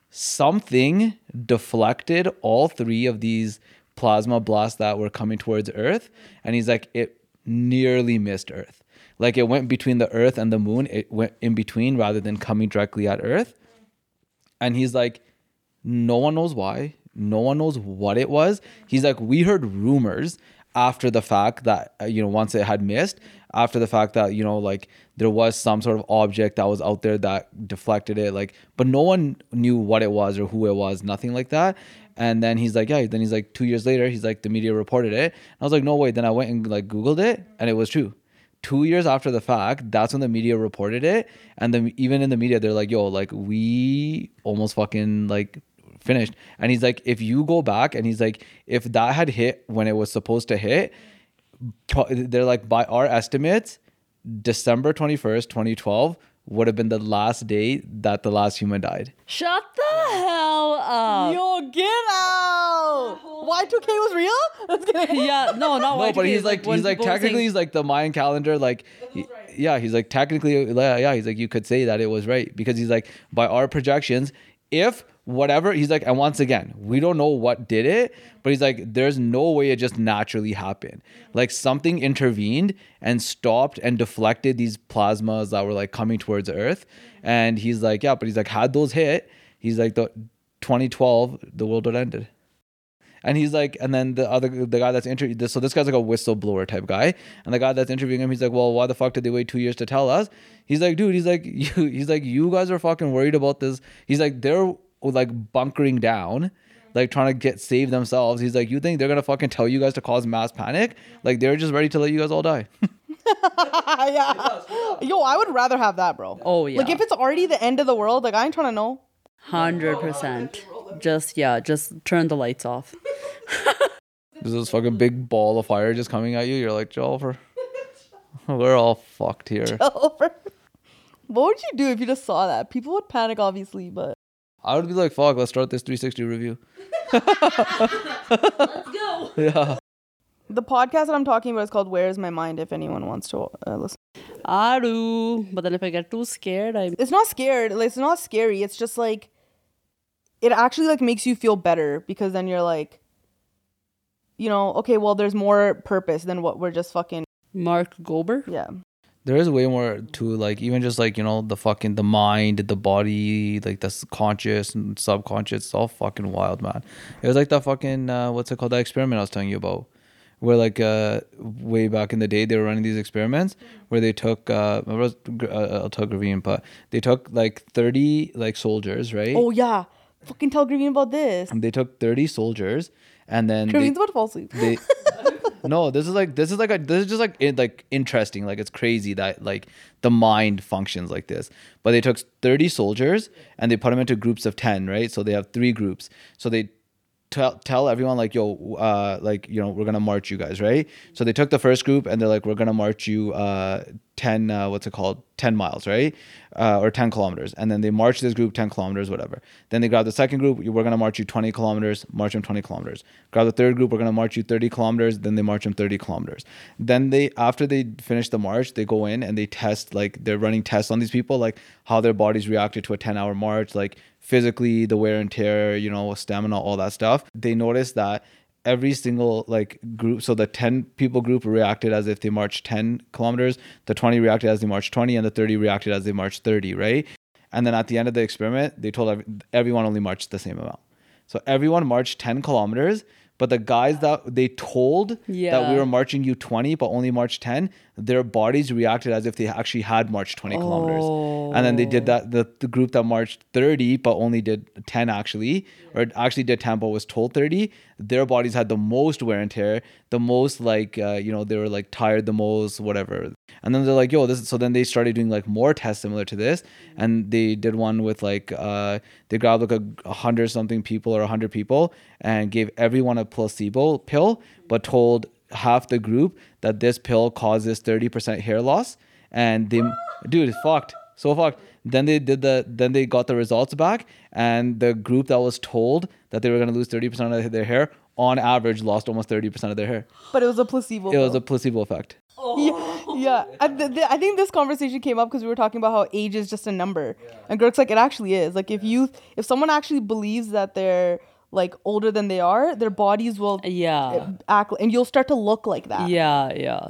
something deflected all three of these plasma blasts that were coming towards Earth. And he's like, it nearly missed Earth. Like it went between the Earth and the moon, it went in between rather than coming directly at Earth. And he's like, no one knows why. No one knows what it was. He's like, we heard rumors after the fact that, uh, you know, once it had missed, after the fact that, you know, like there was some sort of object that was out there that deflected it. Like, but no one knew what it was or who it was, nothing like that. And then he's like, yeah, then he's like, two years later, he's like, the media reported it. I was like, no way. Then I went and like Googled it and it was true two years after the fact, that's when the media reported it. And then even in the media, they're like, yo, like we almost fucking like finished. And he's like, if you go back and he's like, if that had hit when it was supposed to hit, they're like, by our estimates, December 21st, 2012 would have been the last day that the last human died. Shut the hell up. Yo, get out! Y2K was real? Let's get it. yeah, no, not No, but Y2K, he's like, when he's like technically saying- he's like the Mayan calendar, like, he- yeah, he's like technically, yeah, yeah, he's like you could say that it was right because he's like by our projections, if whatever he's like, and once again, we don't know what did it, but he's like, there's no way it just naturally happened. Like something intervened and stopped and deflected these plasmas that were like coming towards Earth, and he's like, yeah, but he's like, had those hit, he's like the 2012, the world would ended. And he's like, and then the other the guy that's interviewed so this guy's like a whistleblower type guy, and the guy that's interviewing him, he's like, well, why the fuck did they wait two years to tell us? He's like, dude, he's like, *laughs* you, he's like, you guys are fucking worried about this. He's like, they're like bunkering down, like trying to get save themselves. He's like, you think they're gonna fucking tell you guys to cause mass panic? Like they're just ready to let you guys all die. *laughs* *laughs* yeah. Yo, I would rather have that, bro. Oh, yeah. Like if it's already the end of the world, like I ain't trying to know. Hundred percent. Just yeah, just turn the lights off. *laughs* There's this fucking big ball of fire just coming at you. You're like, Jollifer, we're all fucked here. what would you do if you just saw that? People would panic, obviously, but I would be like, fuck, let's start this 360 review. *laughs* Let's go. *laughs* Yeah. the podcast that I'm talking about is called "Where Is My Mind." If anyone wants to uh, listen, I do, but then if I get too scared, I it's not scared. Like, it's not scary. It's just like it actually like makes you feel better because then you're like, you know, okay, well, there's more purpose than what we're just fucking Mark Gober. yeah. There is way more to like, even just like, you know, the fucking, the mind, the body, like the conscious and subconscious. It's all fucking wild, man. It was like that fucking, uh, what's it called? That experiment I was telling you about. Where like uh way back in the day they were running these experiments where they took uh remember it was Gr- uh, I'll tell Gravine, but they took like 30 like soldiers right Oh yeah, fucking tell Gravine about this. and they took 30 soldiers and then they, Gravine's about to fall asleep. they *laughs* no, this is like this is like a this is just like in, like interesting. Like it's crazy that like the mind functions like this. But they took 30 soldiers and they put them into groups of 10, right? So they have three groups. So they tell tell everyone like yo uh like you know we're gonna march you guys right so they took the first group and they're like we're gonna march you uh 10 uh, what's it called? 10 miles right? Uh, or 10 kilometers. And then they march this group 10 kilometers whatever. Then they grab the second group we're gonna march you 20 kilometers march them 20 kilometers. Grab the third group we're gonna march you 30 kilometers then they march them 30 kilometers. Then they after they finish the march they go in and they test like they're running tests on these people like how their bodies reacted to a 10 hour march like physically the wear and tear you know stamina all that stuff. They notice that every single like group so the 10 people group reacted as if they marched 10 kilometers the 20 reacted as they marched 20 and the 30 reacted as they marched 30 right? And then at the end of the experiment they told everyone only marched the same amount. So everyone marched 10 kilometers but the guys that they told that we were marching you 20 but only marched 10 their bodies reacted as if they actually had marched 20 kilometers. And then they did that the, the group that marched 30 but only did 10 actually or actually did 10 but was told 30 their bodies had the most wear and tear the most like uh, you know they were like tired the most whatever. And then they're like yo this is, so then they started doing like more tests similar to this. And they did one with like uh they grabbed like a hundred something people or a hundred people and gave everyone a placebo pill but told half the group that this pill causes 30% hair loss and they dude it's fucked. So fucked. Then they did the then they got the results back and the group that was told that they were going to lose 30% of their hair on average lost almost 30% of their hair. But it was a placebo. it was a placebo effect. *laughs* Yeah, yeah. I, th- th- I think this conversation came up because we were talking about how age is just a number, and Greg's like, it actually is. Like, if you, if someone actually believes that they're like older than they are, their bodies will uh, Yeah. Eh, act, and you'll start to look like that. Yeah, yeah.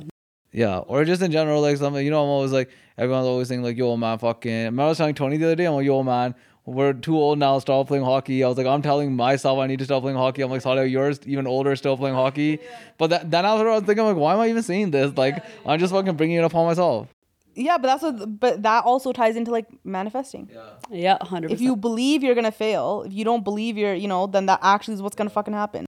Yeah, or just in general, like something you know, I'm always like everyone's always saying like, "Yo, man, fucking." I remember I was telling Tony the other day, I'm like, "Yo, man, we're too old now. Stop playing hockey." I was like, "I'm telling myself I need to stop playing hockey." I'm like, "Sorry, you're even older, still playing hockey." *laughs* But that, then after I was thinking, I'm like, "Why am I even saying this? Like, I'm just fucking bringing it upon myself." Yeah, but that's what. But that also ties into like manifesting. Yeah, Yeah, 100%. If you believe you're gonna fail, if you don't believe you're, you know, then that actually is what's gonna fucking happen.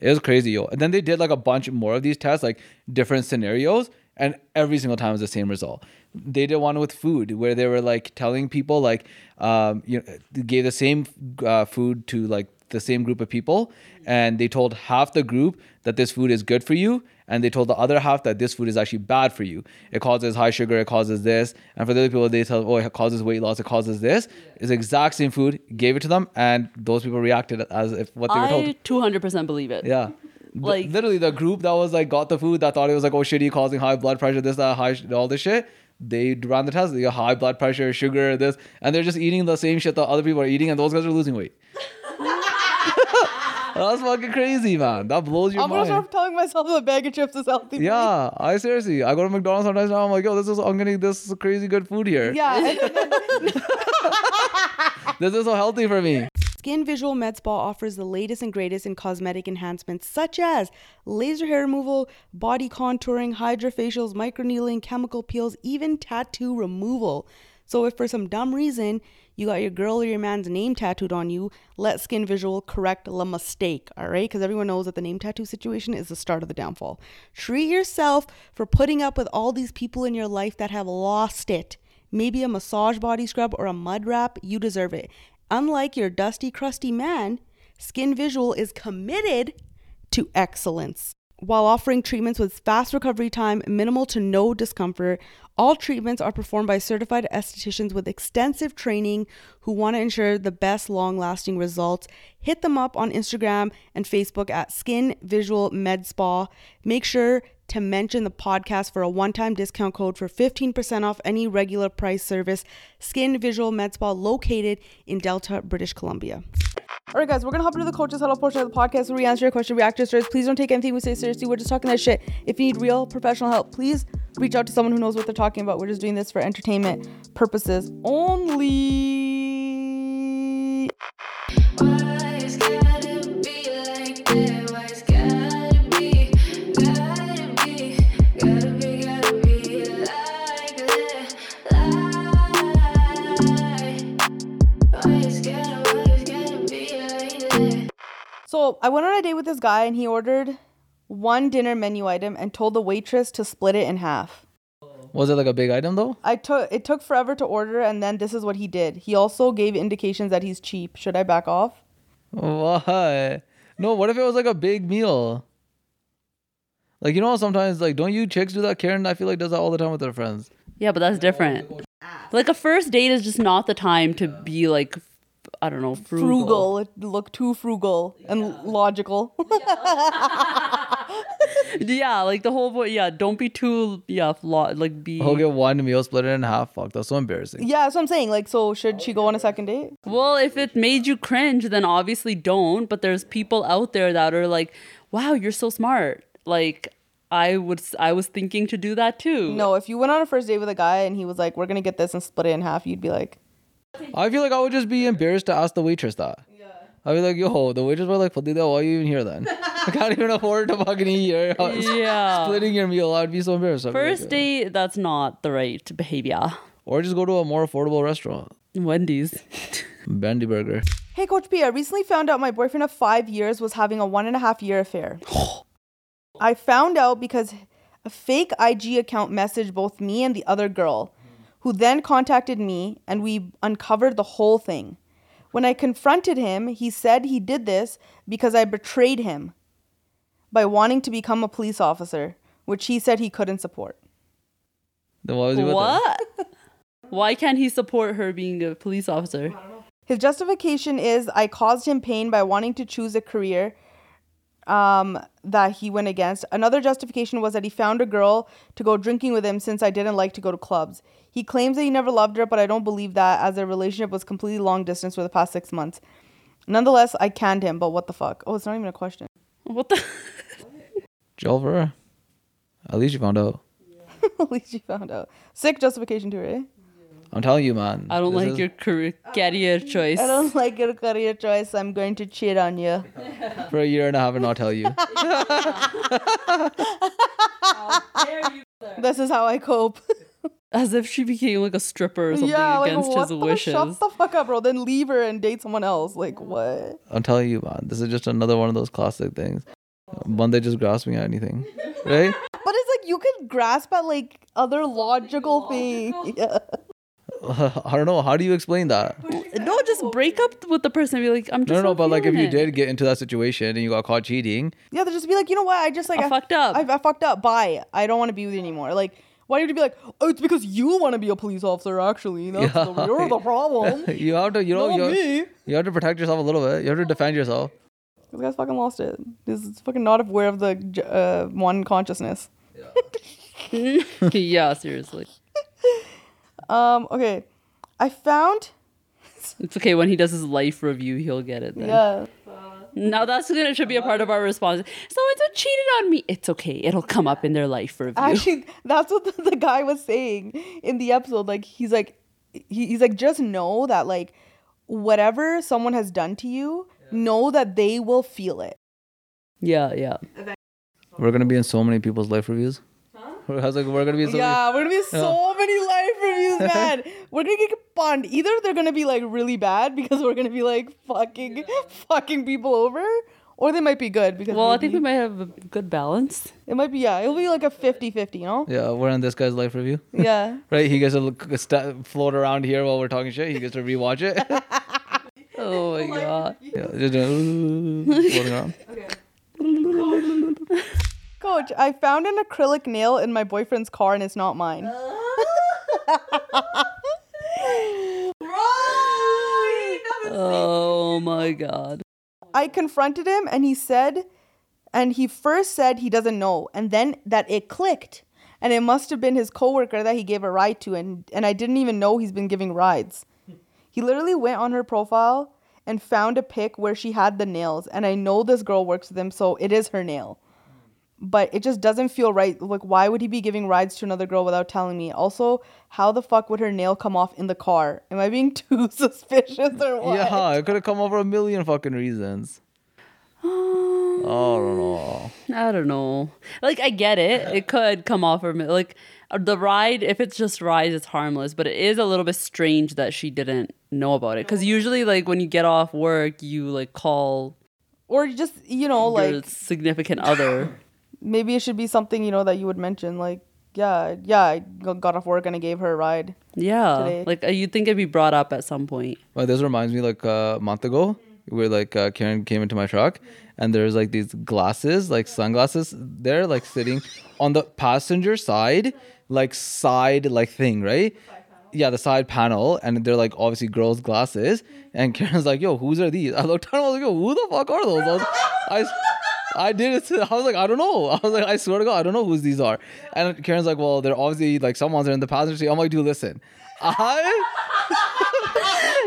It was crazy, yo. And then they did like a bunch more of these tests, like different scenarios, and every single time was the same result. They did one with food where they were like telling people like, um, you know, gave the same uh, food to like the same group of people, and they told half the group that this food is good for you, and they told the other half that this food is actually bad for you. It causes high sugar, it causes this, and for the other people, they tell, oh, it causes weight loss, it causes this. It's the exact same food. Gave it to them, and those people reacted as if what they were told. I 200% believe it. Yeah. Like- literally the group that was like got the food that thought it was like oh shitty causing high blood pressure this that high all this shit they ran the test they got high blood pressure sugar this and they're just eating the same shit that other people are eating and those guys are losing weight *laughs* that's fucking crazy man that blows your mind. I'm gonna start telling myself that a bag of chips is healthy. for me. yeah I seriously I go to McDonald's sometimes now I'm like yo this is I'm getting this is crazy good food here Yeah. and- *laughs* *laughs* this is so healthy for me Skin Visual Med Spa offers the latest and greatest in cosmetic enhancements such as laser hair removal, body contouring, hydrofacials, microneedling, chemical peels, even tattoo removal. So if for some dumb reason you got your girl or your man's name tattooed on you, let Skin Visual correct the mistake, all right? Because everyone knows that the name tattoo situation is the start of the downfall. Treat yourself for putting up with all these people in your life that have lost it. Maybe a massage body scrub or a mud wrap, you deserve it. Unlike your dusty, crusty man, Skin Visual is committed to excellence. While offering treatments with fast recovery time, minimal to no discomfort, all treatments are performed by certified estheticians with extensive training who want to ensure the best long lasting results. Hit them up on Instagram and Facebook at Skin Visual Med Spa. Make sure to mention the podcast for a one time discount code for 15% off any regular price service. Skin Visual Med Spa located in Delta, British Columbia. All right, guys, we're gonna hop into the coaches huddle portion of the podcast where we answer your question, react to stories. Please don't take anything we say seriously. We're just talking that shit. If you need real professional help, please reach out to someone who knows what they're talking about. We're just doing this for entertainment purposes only. So I went on a date with this guy and he ordered one dinner menu item and told the waitress to split it in half. Was it like a big item though? I took it took forever to order and then this is what he did. He also gave indications that he's cheap. Should I back off? Why? No, what if it was like a big meal? Like you know how sometimes like don't you chicks do that? Karen I feel like does that all the time with her friends. Yeah, but that's different. Like a first date is just not the time to be like, I don't know, frugal. Frugal. It looked too frugal and logical. *laughs* *laughs* Yeah, like the whole point. Yeah, don't be too. Yeah, lo- like be. He'll get one meal, split it in half. Fuck, that's so embarrassing. yeah, that's what I'm saying. Like, so should she go on a second date? Well, if it made you cringe, then obviously don't. But there's people out there that are like, "Wow, you're so smart." Like I would, I was thinking to do that too. No, if you went on a first date with a guy and he was like, "We're gonna get this and split it in half," you'd be like, I feel like I would just be embarrassed to ask the waitress that. Yeah. I'd be like, yo, the waitress was like, Fadida, why are you even here then? *laughs* *laughs* I can't even afford to fucking eat here. *laughs* Yeah. Splitting your meal, I'd be so embarrassed. I'd First like, date, that's not the right behavior. Or just go to a more affordable restaurant. Wendy's. Bandy Burger. "Hey, Coach P, I recently found out my boyfriend of five years was having a one and a half year affair. *gasps* I found out because a fake IG account messaged both me and the other girl, who then contacted me, and we uncovered the whole thing. When I confronted him, he said he did this because I betrayed him by wanting to become a police officer, which he said he couldn't support. Then why was he with her? What? *laughs* Why can't he support her being a police officer? His justification is I caused him pain by wanting to choose a career um, that he went against. Another justification was that he found a girl to go drinking with him since I didn't like to go to clubs. He claims that he never loved her, but I don't believe that as their relationship was completely long distance for the past six months. Nonetheless, I canned him, but what the fuck? Oh, it's not even a question. What the? Jail for her. At least you found out. *laughs* At least you found out. Sick justification too, right? I'm telling you, man. I don't like is- your career career choice. I don't like your career choice. I'm going to cheat on you. for a year and a half and not tell you. *laughs* This is how I cope. *laughs* As if she became like a stripper or something yeah, like against what his the wishes. shut the fuck up, bro. Then leave her and date someone else. Like what? I'm telling you, man. This is just another one of those classic things. One day just grasping at anything, right? *laughs* But it's like you can grasp at like other logical things. Yeah. *laughs* I don't know. How do you explain that? No, just break up with the person and be like, I'm just No, no, no. not But like, if you it. did get into that situation and you got caught cheating, Yeah, they'll just be like, you know what? I just like I fucked up. I, I fucked up. Bye. I don't want to be with you anymore. Like, why do you have to be like, oh, it's because you want to be a police officer? Actually, *laughs* that's the, Yeah. you're the problem. *laughs* you have to, you know, Not you, me. you have to protect yourself a little bit. You have to defend yourself. This guy's fucking lost it. This is fucking not aware of the uh, one consciousness. Yeah. yeah, seriously. Um. Okay. I found. It's okay when he does his life review, he'll get it then. Yeah. Now that's gonna should be a part of our response. So it's cheated on me. It's okay. It'll come up in their life review. Actually, that's what the, the guy was saying in the episode. Like, he's like, he, he's like, just know that like, whatever someone has done to you, know that they will feel it. yeah, yeah. We're gonna be in so many people's life reviews. *laughs* I was like, we're gonna be in so yeah, we're gonna be so many life reviews, man. *laughs* we're gonna get bond. Either they're gonna be like really bad because we're gonna be like fucking fucking people over, or they might be good because Well, I think be- we might have a good balance. it might be yeah, it'll be like a 50-50, you know? Yeah, we're in this guy's life review. Yeah. *laughs* Right? He gets to look, sta float around here while we're talking shit. He gets to rewatch it. *laughs* Oh, oh my god. yeah, just doing, floating around. Coach, I found an acrylic nail in my boyfriend's car and it's not mine. Oh my god. I confronted him and he said, and he first said he doesn't know, and then that it clicked. And it must have been his coworker that he gave a ride to, and, and I didn't even know he's been giving rides. He literally went on her profile and found a pic where she had the nails, and I know this girl works with him, so it is her nail. But it just doesn't feel right. Like, why would he be giving rides to another girl without telling me? Also, how the fuck would her nail come off in the car? Am I being *laughs* too suspicious or what? Yeah, it could have come over a million fucking reasons. Oh, I don't know. I don't know. Like I get it. It could come off her like uh, the ride. If it's just rides, it's harmless. But it is a little bit strange that she didn't know about it. Because usually, like when you get off work, you like call Or just, you know, your like, significant other. Maybe it should be something you know that you would mention, like, yeah, yeah, i got off work and I gave her a ride. Yeah, Today. like uh, you'd think it'd be brought up at some point. Well, this reminds me like uh, a month ago where like uh, Karen came into my truck and there's like these glasses, like sunglasses, they're like sitting on the passenger side, like side like thing, right? Yeah, the side panel, and they're like obviously girls' glasses. And *laughs* Karen's like, "Yo, whose are these?" I looked down, I was like, "Yo, who the fuck are those?" I, was, I, I did it. I was like, I don't know. *laughs* I was like, I swear to God, I don't know whose these are. And Karen's like, well, they're obviously like someone's in the passenger seat. I'm like, dude, listen, I.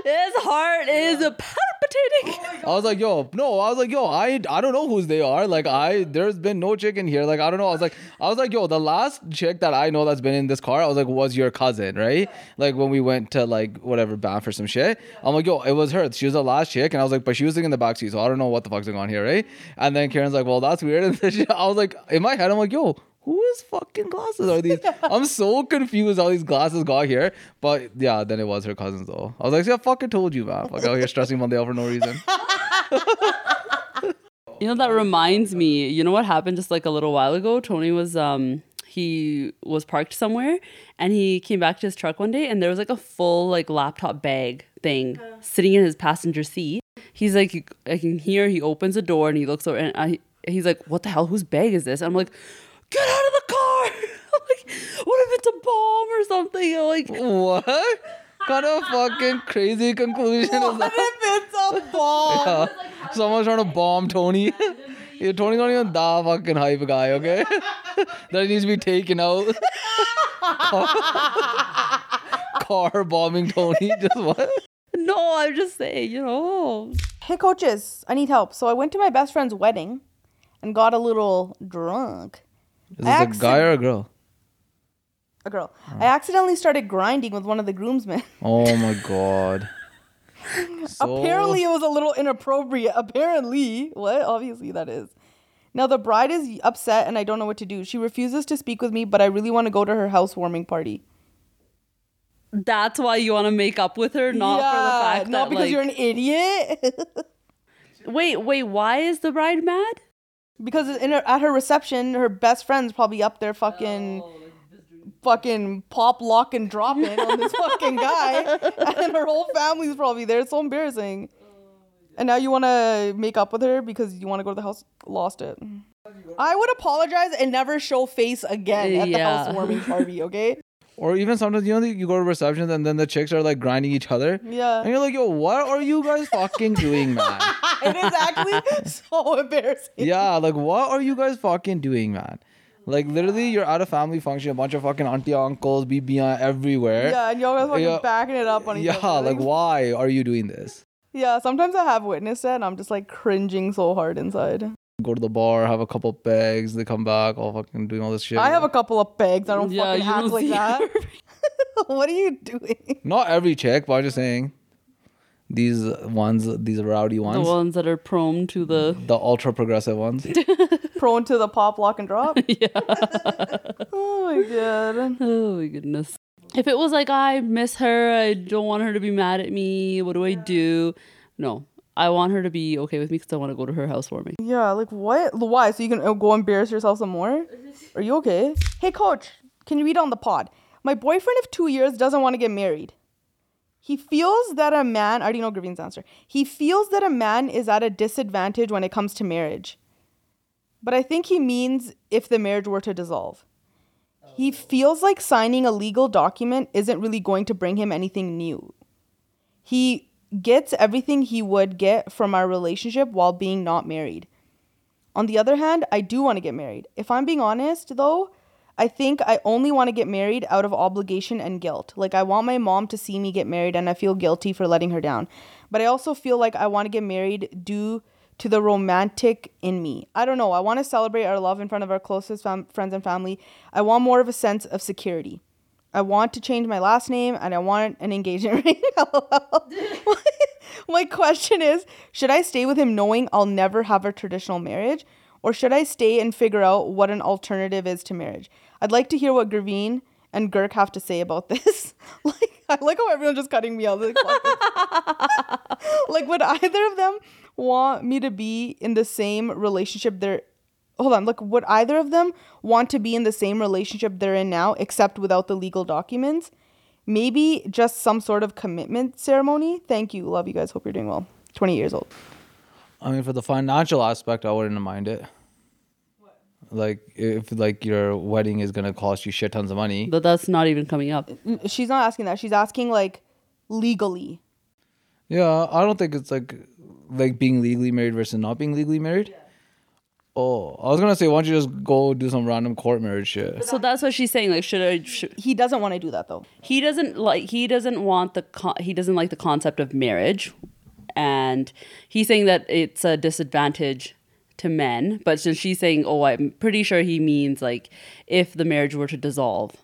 His heart is palpitating. *laughs* I was like, yo, no. I was like, yo, I I don't know whose they are. Like, I there's been no chick in here. Like, I don't know. I was like, I was like, yo, the last chick that I know that's been in this car, I was like, was your cousin, right? Like when we went to like whatever Banff or some shit. I'm like, yo, it was her. She was the last chick, and I was like, but she was sitting in the back seat, so I don't know what the fuck's going on here, right? And then Karen's like, well, that's weird. *laughs* And then she- I was like, in my head, I'm like, yo. Whose fucking glasses are these? *laughs* I'm so confused how these glasses got here. But yeah, then it was her cousins though. I was like, see, I fucking told you, man. Fuck out here stressing Monday out for no reason. *laughs* You know that reminds me. You know what happened just like a little while ago? Tony was um he was parked somewhere and he came back to his truck one day and there was like a full like laptop bag thing sitting in his passenger seat. He's like I can hear he opens the door and he looks over and I he's like what the hell whose bag is this? I'm like get out of the car. *laughs* like what if it's a bomb or something? I'm like What? kind of fucking crazy conclusion is that? if it's a bomb? Yeah. Someone's trying to bomb Tony. *laughs* yeah, Tony's not even that fucking hype guy, okay? *laughs* that needs to be taken out. Car bombing Tony. Just what? no, I'm just saying, you know. Hey, coaches, I need help. So I went to my best friend's wedding and got a little drunk. Is this a guy or a girl? A girl. I accidentally started grinding with one of the groomsmen. *laughs* Oh my god. *laughs* So- Apparently, it was a little inappropriate. Apparently, what? Obviously, that is. Now the bride is upset, and I don't know what to do. She refuses to speak with me, but I really want to go to her housewarming party. That's why you want to make up with her, not for the fact not that Not because like, you're an idiot. *laughs* Wait, wait, why is the bride mad? Because in her, at her reception, her best friend's probably up there fucking. Fucking pop, lock, and dropping on this fucking guy, *laughs* and her whole family's probably there. It's so embarrassing. And now you want to make up with her because you want to go to the house. Lost it. I would apologize and never show face again at the Yeah. housewarming *laughs* party. Okay. Or even sometimes you know you go to receptions and then the chicks are like grinding each other. Yeah. And you're like, yo, what are you guys fucking doing, man? *laughs* *laughs* it is actually *laughs* so embarrassing. Yeah, like what are you guys fucking doing, man? Like literally, you're at a family function, a bunch of fucking auntie, uncles, BB everywhere. Yeah, and y'all guys fucking Yeah. backing it up on each Yeah, other. like why are you doing this? Yeah, sometimes I have witnessed it and I'm just like cringing so hard inside. Go to the bar, have a couple pegs, they come back, all fucking doing all this shit. I have a couple of pegs. I don't Yeah, fucking act don't like that. *laughs* what are you doing? Not every chick, but I'm just saying. These ones, these rowdy ones, The ones, ones that are prone to the the ultra progressive ones. *laughs* Prone to the pop, lock, and drop? *laughs* yeah. oh my god. oh my goodness. If it was like I miss her, I don't want her to be mad at me. What do I do? No, I want her to be okay with me because I want to go to her house housewarming. Yeah, like what? Why? So you can uh, go embarrass yourself some more? Are you okay? Hey, coach, can you read on the pod? My boyfriend of two years doesn't want to get married. He feels that a man, I already know Gravin's answer. He feels that a man is at a disadvantage when it comes to marriage. But I think he means if the marriage were to dissolve. He feels like signing a legal document isn't really going to bring him anything new. He gets everything he would get from our relationship while being not married. On the other hand, I do want to get married. If I'm being honest, though, I think I only want to get married out of obligation and guilt. Like, I want my mom to see me get married and I feel guilty for letting her down. But I also feel like I want to get married due to the romantic in me. I don't know. I want to celebrate our love in front of our closest fam- friends and family. I want more of a sense of security. I want to change my last name and I want an engagement *laughs* ring. *laughs* My question is should I stay with him knowing I'll never have a traditional marriage? Or should I stay and figure out what an alternative is to marriage? I'd like to hear what Graveen and Girk have to say about *laughs* this. like, I like how everyone's just cutting me out. Like, *laughs* like, would either of them want me to be in the same relationship they're hold on. Look, would either of them want to be in the same relationship they're in now, except without the legal documents? Maybe just some sort of commitment ceremony. Thank you. Love you guys. Hope you're doing well. 20 years old. I mean, for the financial aspect, I wouldn't mind it. Like if like your wedding is gonna cost you shit tons of money. But that's not even coming up. Mm, she's not asking that. She's asking like legally. Yeah, I don't think it's like like being legally married versus not being legally married. Oh, I was gonna say, why don't you just go do some random court marriage shit? So that's what she's saying. Like, should I? Should, He doesn't want to do that though. he doesn't like. He doesn't want the. Con- he doesn't like the concept of marriage, and he's saying that it's a disadvantage to men. But since she's saying, oh, I'm pretty sure he means like if the marriage were to dissolve,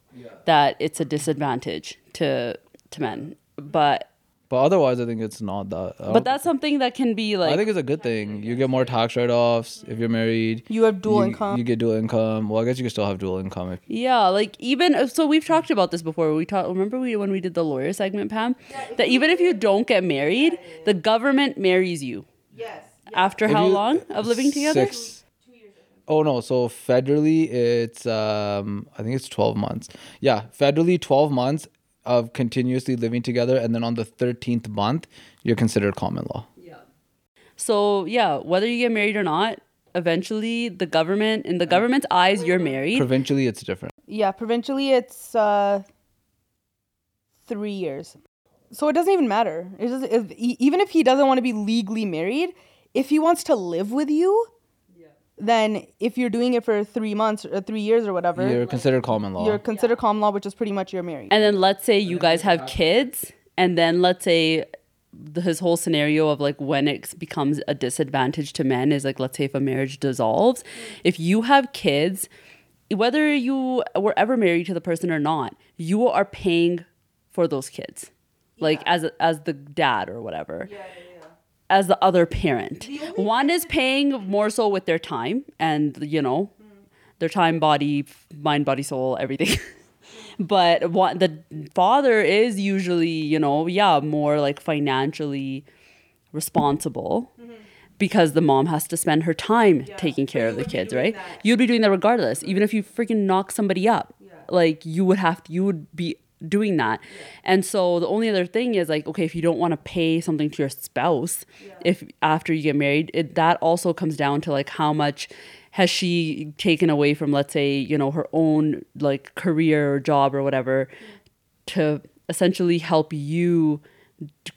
that it's a disadvantage to to men. But But otherwise, I think it's not that. I but that's something that can be like. I think it's a good thing. You get more tax write-offs if you're married. You have dual you, income. You get dual income. Well, I guess you can still have dual income. If, Yeah, like even uh, so, we've talked about this before. We talked. Remember we when we did the lawyer segment, Pam? That even if you don't get married, the government marries you. yes. After If how you- long of living together? Six. Oh no! So federally, it's um, I think it's twelve months. Yeah, federally, twelve months of continuously living together, and then on the thirteenth month, you're considered common law. Yeah. So yeah, whether you get married or not, eventually the government, in the government's eyes, you're married. Provincially, it's different. Yeah, provincially it's uh three years. So it doesn't even matter. It doesn't, if, e- even if he doesn't want to be legally married, if he wants to live with you, then if you're doing it for three months or three years or whatever, You're you're, considered common law. You're considered common law, which is pretty much you're married. And then let's say you guys have kids, and then let's say the, his whole scenario of like when it becomes a disadvantage to men is like let's say if a marriage dissolves, if you have kids, whether you were ever married to the person or not, you are paying for those kids, like as as the dad or whatever. As the other parent, one is paying more so with their time and you know, their time, body, mind, body, soul, everything. *laughs* but what the father is usually you know yeah more like financially responsible because the mom has to spend her time taking care of the kids right? you'd be doing that regardless. Even if you freaking knock somebody up. Like you would have to you would be doing that. And so the only other thing is like okay if you don't want to pay something to your spouse if after you get married it, that also comes down to like how much has she taken away from let's say you know her own like career or job or whatever to essentially help you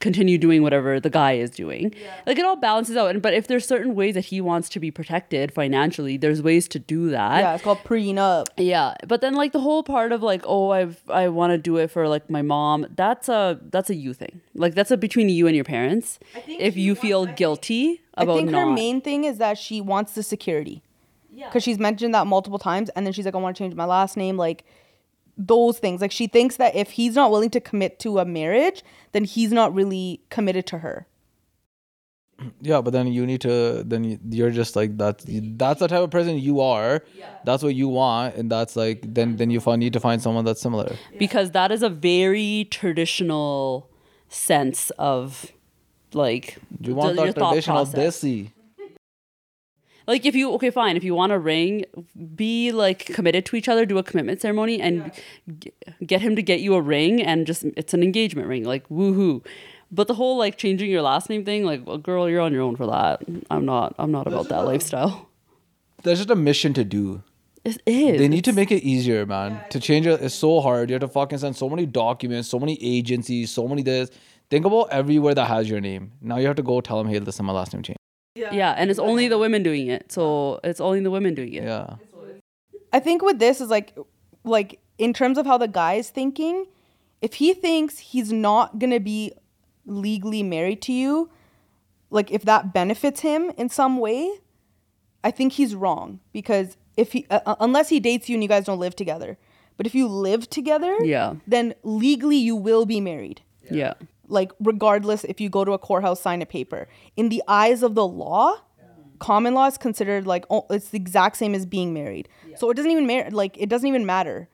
continue doing whatever the guy is doing Yeah. like it all balances out and but if there's certain ways that he wants to be protected financially there's ways to do that yeah, it's called prenup. yeah, but then like the whole part of like, oh, I've I want to do it for like my mom. That's a that's a you thing. Like that's a between you and your parents. If you feel guilty I about I think not, her main thing is that she wants the security. Yeah. Because she's mentioned that multiple times, and then she's like, I want to change my last name. Like those things. Like she thinks that if he's not willing to commit to a marriage, then he's not really committed to her. Yeah, but then you need to. Then you- you're just like that. That's the type of person you are. That's what you want, and that's like then then you find, need to find someone that's similar. because that is a very traditional sense of like You want the- your that thought traditional process. Desi. like if you okay fine if you want a ring be like committed to each other do a commitment ceremony and g- get him to get you a ring and just it's an engagement ring like woohoo but the whole like changing your last name thing like well, girl you're on your own for that i'm not i'm not about that lifestyle There's just a mission to do. it is They need to make it easier, man. To change it is so hard. You have to fucking send so many documents, so many agencies, so many this. Think about everywhere that has your name. Now you have to go tell them, hey, listen, my last name changed. Yeah and it's only the women doing it so it's only the women doing it Yeah. I think with this is like, like in terms of how the guy is thinking, if he thinks he's not gonna be legally married to you, like if that benefits him in some way, I think he's wrong because if he uh, uh, unless he dates you and you guys don't live together, but if you live together, Yeah. then legally you will be married. yeah Like regardless if you go to a courthouse, sign a paper. In the eyes of the law, common law is considered like oh, it's the exact same as being married. So it doesn't even matter. Like it doesn't even matter.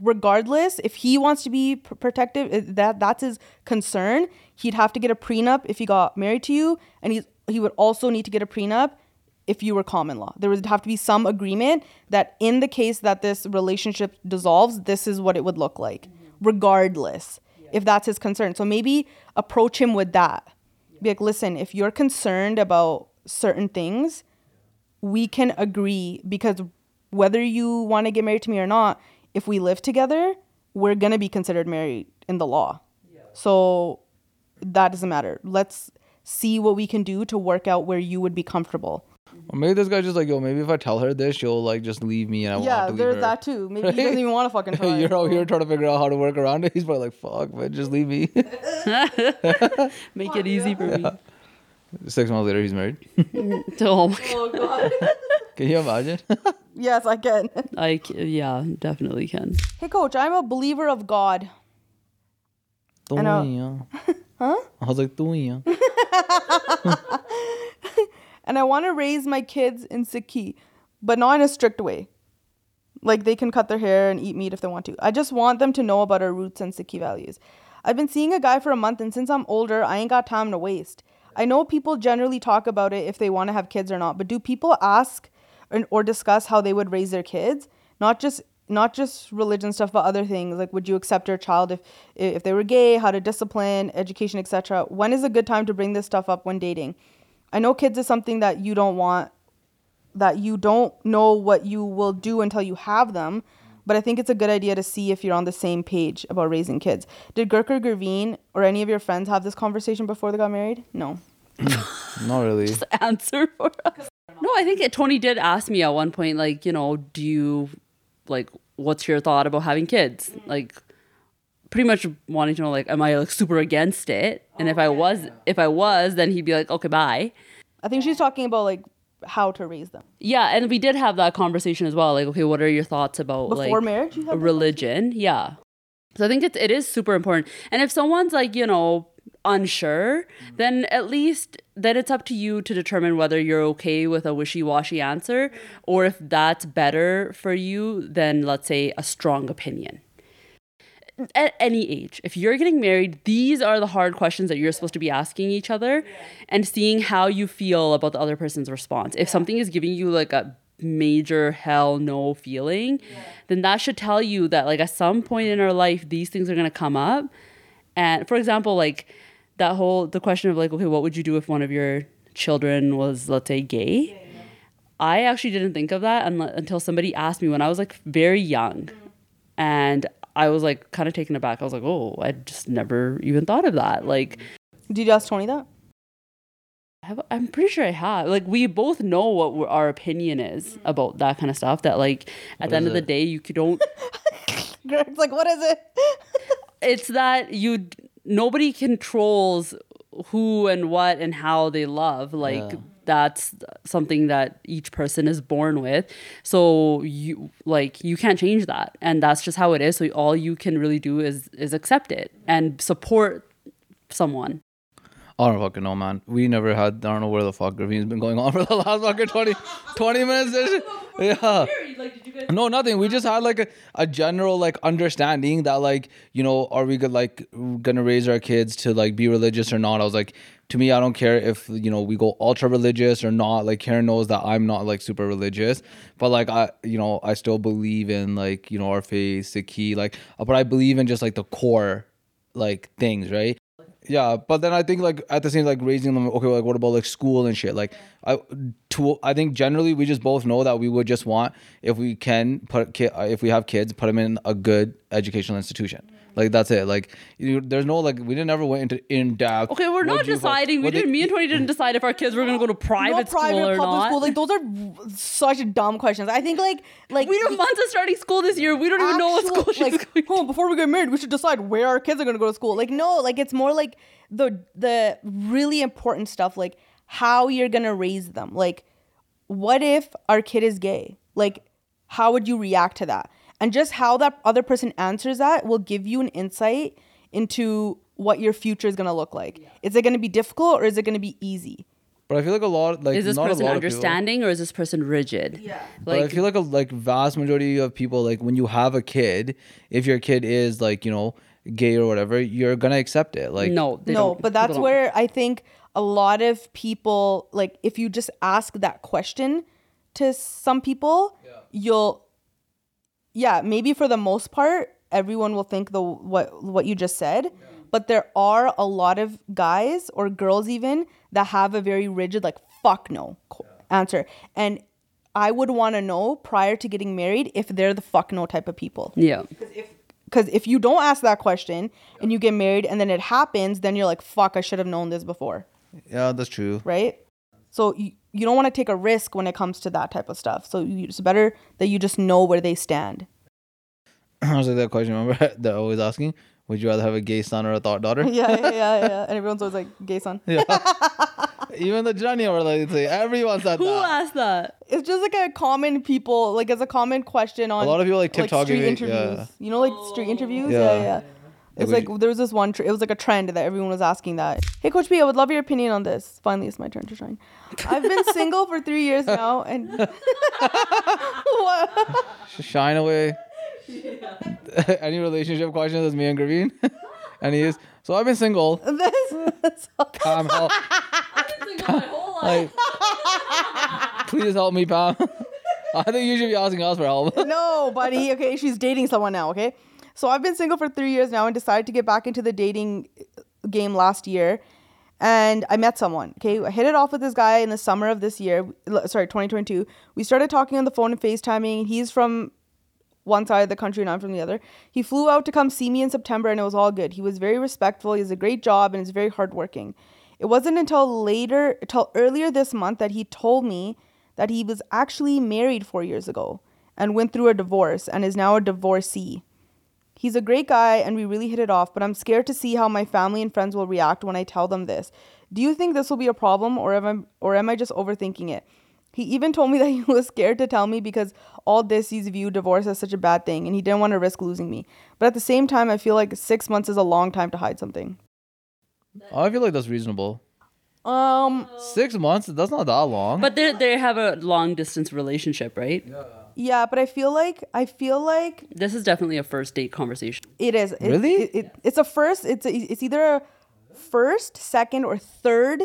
Regardless, if he wants to be pr- protective, eh, that that's his concern. He'd have to get a prenup if he got married to you, and he's he would also need to get a prenup if you were common law. There would have to be some agreement that in the case that this relationship dissolves, this is what it would look like, mm-hmm. regardless if that's his concern. So maybe approach him with that. Be like, listen, if you're concerned about certain things, we can agree because whether you want to get married to me or not, if we live together, we're going to be considered married in the law. So that doesn't matter. Let's see what we can do to work out where you would be comfortable. Or maybe this guy's just like, yo, maybe if I tell her this, she'll like just leave me and I won't have yeah, to leave there's her. that too. Maybe he doesn't even want to fucking *laughs* try. You're out here trying to figure out how to work around it. He's probably like, fuck, but just leave me. *laughs* *laughs* Make it easy for me. Six months later, he's married. Oh my Oh god. Can you imagine? yes, I can. I c- yeah, definitely can. Hey coach, I'm a believer of God. I know. Huh? I was like, Tuinha. And I want to raise my kids in Sikhi, but not in a strict way. Like they can cut their hair and eat meat if they want to. I just want them to know about our roots and Sikhi values. I've been seeing a guy for a month, and since I'm older, I ain't got time to waste. I know people generally talk about it if they want to have kids or not, but do people ask or, or discuss how they would raise their kids? Not just not just religion stuff, but other things like would you accept your child if if they were gay, how to discipline, education, etc. When is a good time to bring this stuff up when dating? I know kids is something that you don't want that you don't know what you will do until you have them. But I think it's a good idea to see if you're on the same page about raising kids. Did Gurkha Gurveen or any of your friends have this conversation before they got married? No. *laughs* Not really. Just Answer for us. No, I think Tony did ask me at one point, like, you know, do you like what's your thought about having kids? Like, pretty much wanting to know, like, am I like super against it? And if I oh, was, if I was, then he'd be like, okay, bye. I think she's talking about like how to raise them. Yeah, and we did have that conversation as well. Like, okay, what are your thoughts about Before like marriage, religion? Yeah. So I think it, it is super important. And if someone's like, you know, unsure, mm-hmm. then at least then it's up to you to determine whether you're okay with a wishy-washy answer or if that's better for you than let's say a strong opinion. At any age, if you're getting married, these are the hard questions that you're supposed to be asking each other and seeing how you feel about the other person's response. If something is giving you like a major hell no feeling, then that should tell you that like at some point in our life these things are going to come up. And for example, like that whole the question of like okay, what would you do if one of your children was let's say gay? I actually didn't think of that until somebody asked me when I was like very young. Mm. And I was like kind of taken aback. I was like, "Oh, I just never even thought of that." Like Did you ask Tony that? I'm pretty sure I have. Like we both know what we're- our opinion is mm. about that kind of stuff. That like at What the end is of the day, you could don't. *laughs* Greg's like, what is it? *laughs* it's that you nobody controls who and what and how they love. Like Yeah. That's something that each person is born with. So you like you can't change that, and that's just how it is. So all you can really do is is accept it and support someone. I don't fucking know, man. We never had. I don't know where the fuck Gurveen's been going on *laughs* for the last fucking 20, 20 minutes. *laughs* Yeah. No, nothing. We just had like a, a general like understanding that like you know are we good like gonna raise our kids to like be religious or not? I was like, to me, I don't care if you know we go ultra religious or not. Like Karen knows that I'm not like super religious, but like I you know I still believe in like you know our faith, Sikhi like, but I believe in just like the core like things, right? Yeah, but then I think like at the same like raising them. Okay, like what about like school and shit? Like I, to I think generally we just both know that we would just want if we can put uh, if we have kids put them in a good educational institution. Like that's it. Like you, there's no like we didn't ever went into in depth. Okay, we're not What'd you vote- deciding. We didn't. Me and Tony didn't decide if our kids were gonna go to private, no private school or public not. school. Like those are such dumb questions. I think like like we have the months of starting school this year. We don't even know what actual- school she's like, going. Oh, before we get married, we should decide where our kids are gonna go to school. Like no, like it's more like the the really important stuff, like how you're gonna raise them. Like what if our kid is gay? Like how would you react to that? And just how that other person answers that will give you an insight into what your future is gonna look like. Is it gonna be difficult or is it gonna be easy? But I feel like a lot like Is this not person a lot of people- understanding or is this person rigid? Yeah. but I Like, feel like a like vast majority of people like when you have a kid, if your kid is like you know gay or whatever, you're gonna accept it. Like no, they no, don't- but that's don't. where I think a lot of people like if you just ask that question to some people, you'll yeah, maybe for the most part, everyone will think the what what you just said. But there are a lot of guys or girls even that have a very rigid like fuck no qu- answer. And I would want to know prior to getting married if they're the fuck no type of people. Yeah. Because if you don't ask that question and you get married and then it happens, then you're like, fuck, I should have known this before, Yeah, that's true. right? So you, you don't want to take a risk when it comes to that type of stuff. So you, it's better that you just know where they stand. *clears throat* I was like that question. Remember *laughs* they're always asking, would you rather have a gay son or a thought daughter? *laughs* yeah, yeah, yeah, yeah. *laughs* And everyone's always like, gay son. Even the Johnny were like, say, everyone said Who that. Who asked that? It's just like a common people, like as a common question on A lot of people like TikTok street interviews. yeah. You know, like street interviews. Yeah. Yeah, yeah. It's would like there was this one. Tr- it was like a trend that everyone was asking that. Hey, Coach B, I would love your opinion on this. Finally, it's my turn to shine. I've been *laughs* single for three years now, and *laughs* *laughs* what? Shine away. Any relationship questions? It's me and Gurveen. and he is. So I've been single. This, Pam, help. Like, please help me, Pam. I think you should be asking us for help. no, buddy. Okay, she's dating someone now. Okay, so I've been single for three years now and decided to get back into the dating uh, game last year. And I met someone. Okay, I hit it off with this guy in the summer of this year. Sorry, 2022. We started talking on the phone and FaceTiming. He's from one side of the country and I'm from the other. He flew out to come see me in September and it was all good. He was very respectful. He has a great job and is very hardworking. It wasn't until later, until earlier this month that he told me that he was actually married four years ago and went through a divorce and is now a divorcee. He's a great guy and we really hit it off, but I'm scared to see how my family and friends will react when I tell them this. Do you think this will be a problem or am I, or am I just overthinking it? He even told me that *laughs* he was scared to tell me because all this he's viewed divorce as such a bad thing and he didn't want to risk losing me. But at the same time, I feel like six months is a long time to hide something. I feel like that's reasonable. Um, Six months? That's not that long. But they they have a long distance relationship, right? yeah, but I feel like I feel like This is definitely a first date conversation. it is it- Really? It, it, it's a first. It's a, it's either a first, second, or third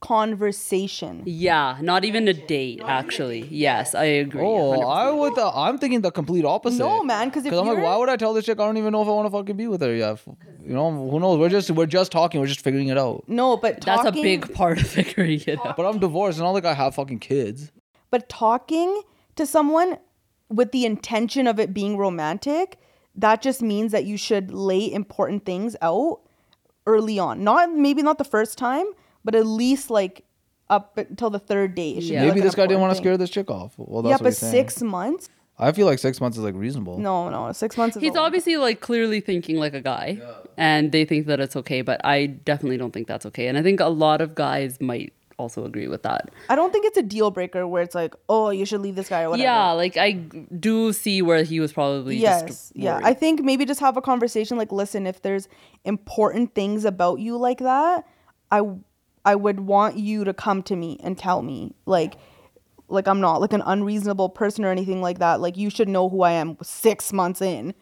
conversation. Yeah, not even a date actually. Yes, I agree. oh, 100%. I would. Uh, I'm thinking the complete opposite. No, man, 'cause if I'm like, you're- why would I tell this chick I don't even know if I want to fucking be with her? Yeah, f- you know, who knows? We're just we're just talking. We're just figuring it out. No, but That's a big part of figuring it out. But I'm divorced. It's not like I have fucking kids. But talking to someone with the intention of it being romantic, that just means that you should lay important things out early on. Not maybe not the first time, but at least like up until the third date. It should be, Yeah. like, Maybe an this guy didn't want to scare this chick off. Well, that's Yeah, what but he's six months? I feel like six months is like reasonable. No, no, six months is He's a lot. obviously like clearly thinking like a guy, and they think that it's okay. But I definitely don't think that's okay, and I think a lot of guys might also agree with that. I don't think it's a deal breaker where it's like, oh, you should leave this guy or whatever. Yeah, like I do see where he was probably yes just yeah i think maybe just have a conversation like listen if there's important things about you like that i i would want you to come to me and tell me like like i'm not like an unreasonable person or anything like that like you should know who i am six months in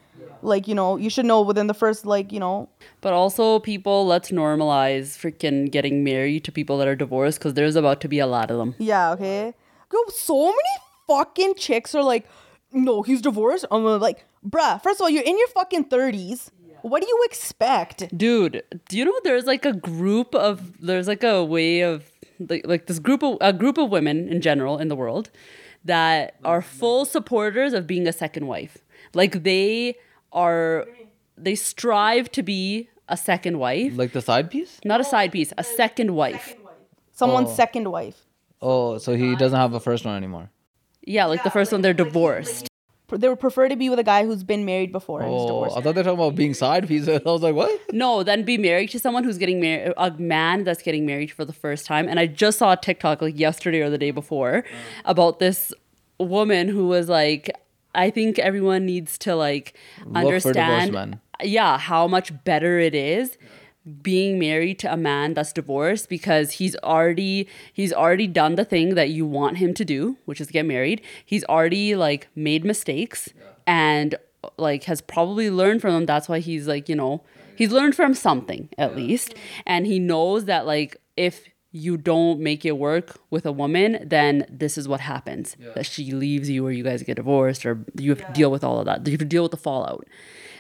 like you know you should know within the first like you know. But also, people, let's normalize freaking getting married to people that are divorced because there's about to be a lot of them. yeah okay. Yo, so many fucking chicks are like no he's divorced? I'm like bruh first of all you're in your fucking 30s what do you expect? Dude, do you know there's like a group of there's like a way of like, like this group of a group of women in general in the world that are full supporters of being a second wife. Like they are they strive to be a second wife, Like the side piece? not a side piece, a second wife. someone's Oh. second wife Oh, so he doesn't have a first one anymore. Yeah, like the first one they're divorced. they would prefer to be with a guy who's been married before and is Oh, divorced. I thought they were talking about being side pieces. *laughs* I was like, what? No, then be married to someone who's getting married, a man that's getting married for the first time. And I just saw a TikTok like yesterday or the day before mm. about this woman who was like, I think everyone needs to like Look understand, yeah, how much better it is being married to a man that's divorced because he's already he's already done the thing that you want him to do which is get married. He's already like made mistakes and like has probably learned from them. That's why he's like you know he's learned from something at least. And he knows that like if you don't make it work with a woman, then this is what happens. That she leaves you or you guys get divorced or you have to deal with all of that. You have to deal with the fallout.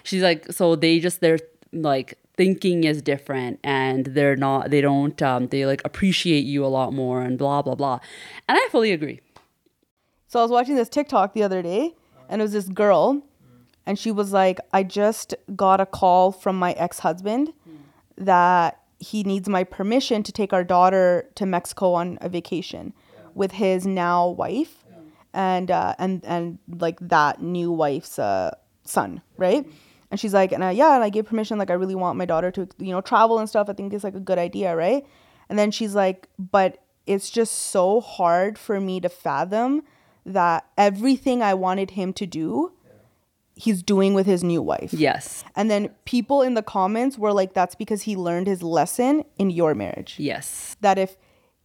She's like, so they just they're like thinking is different and they're not they don't um they like appreciate you a lot more and blah blah blah. And I fully agree. So I was watching this TikTok the other day, and it was this girl, and she was like, "I just got a call from my ex-husband that he needs my permission to take our daughter to Mexico on a vacation with his now wife, and uh, and and like that new wife's uh, son, right?" And she's like, and uh, yeah, and I gave permission. Like, I really want my daughter to, you know, travel and stuff. I think it's like a good idea, right? And then she's like, but it's just so hard for me to fathom that everything I wanted him to do, he's doing with his new wife. Yes. And then people in the comments were like, that's because he learned his lesson in your marriage. Yes. That if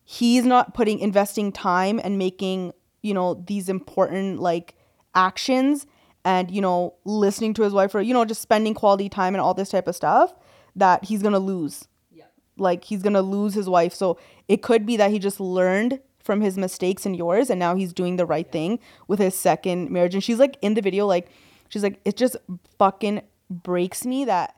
he's not putting, investing time and making, you know, these important like actions and, you know, listening to his wife or, you know, just spending quality time and all this type of stuff, that he's going to lose. Yeah. Like he's going to lose his wife. So it could be that he just learned from his mistakes and yours and now he's doing the right thing with his second marriage. And she's like in the video, like, she's like, it just fucking breaks me that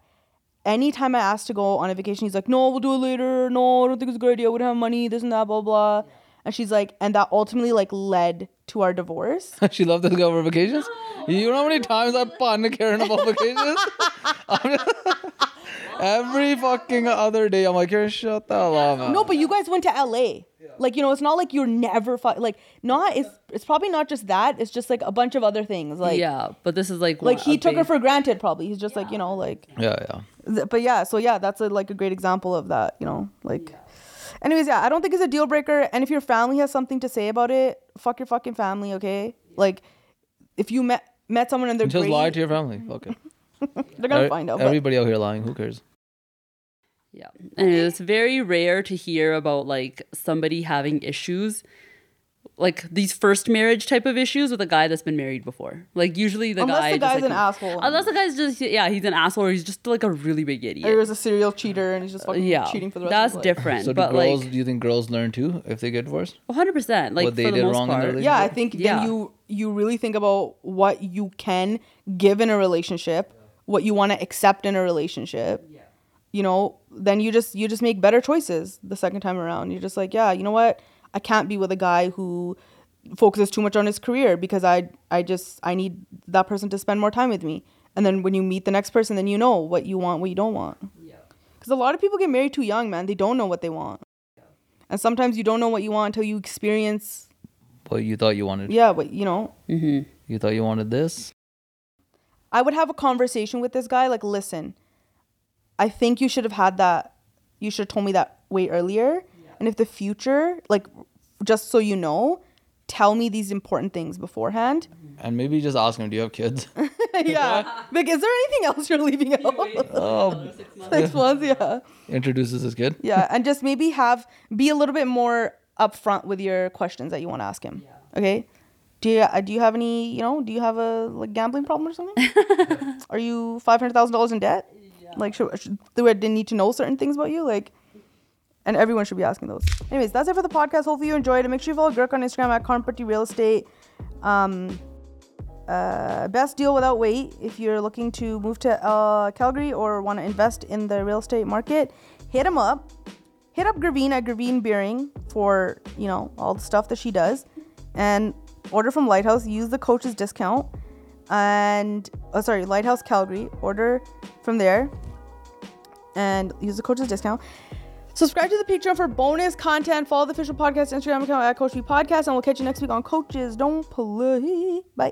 anytime I ask to go on a vacation, he's like, no, we'll do it later. No, I don't think it's a good idea. We don't have money, this and that, blah, blah. And she's like, and that ultimately like led to our divorce. *laughs* she loved to go for vacations. You know how many times I to Karen about vacations? Just- *laughs* *laughs* Every fucking other day, I'm like, Karen, shut the hell up, man. No, but you guys went to LA. Like, you know, it's not like you're never fu- like not it's it's probably not just that, it's just like a bunch of other things. Like yeah, but this is like like he took her for granted probably. He's just like, you know, like Yeah, yeah. th- but yeah, so yeah, that's a, like a great example of that, you know, like anyways, yeah, I don't think it's a deal breaker and if your family has something to say about it, fuck your fucking family, okay? Like if you met met someone and they're Just great, lie to your family. Fuck it. *laughs* they're going to Every- find out. but- Everybody out here lying. Who cares? Yeah. And it's very rare to hear about like somebody having issues like these first marriage type of issues with a guy that's been married before. Like usually the Unless guy the just, guy's like, an asshole. Unless the guy's just yeah, he's an asshole or he's just like a really big or idiot. he was a serial cheater and he's just fucking yeah. cheating for the rest That's of his life. different. So do but girls? like do you think girls learn too if they get divorced? 100% like What they for the did most wrong in their part. relationship? Yeah, I think Yeah. then you you really think about what you can give in a relationship, what you want to accept in a relationship. You know, then you just you just make better choices the second time around. You're just like, yeah, you know what? I can't be with a guy who focuses too much on his career because I I just I need that person to spend more time with me. And then when you meet the next person, then you know what you want, what you don't want. Because a lot of people get married too young, man. They don't know what they want. Yeah. And sometimes you don't know what you want until you experience, What you thought you wanted? yeah, what you know, Mhm. You thought you wanted this? I would have a conversation with this guy like, listen, I think you should have had that. You should have told me that way earlier. And if the future, like, just so you know, tell me these important things beforehand. And maybe just ask him, do you have kids? *laughs* yeah. *laughs* Like, is there anything else you're leaving out? *laughs* oh, Six months, yeah. introduces his kid. Yeah. And just maybe have, be a little bit more upfront with your questions that you want to ask him. Okay. Do you, uh, do you have any, you know, do you have a like gambling problem or something? Are you $500,000 in debt? Like, should, should, do I need to know certain things about you? Like, and everyone should be asking those. Anyways, that's it for the podcast. Hopefully you enjoyed it. Make sure you follow Gurk on Instagram at Karnpatti Real Estate. Um, uh, best deal without wait. If you're looking to move to uh, Calgary or want to invest in the real estate market, hit him up. Hit up Gurveen at Gravine Beering for you know all the stuff that she does, and order from Lighthouse. Use the coach's discount, and oh sorry, Lighthouse Calgary. Order from there, and use the coach's discount. Subscribe to the Patreon for bonus content. Follow the official podcast Instagram account at Coach B Podcast, and we'll catch you next week on Coaches Don't Play. Bye.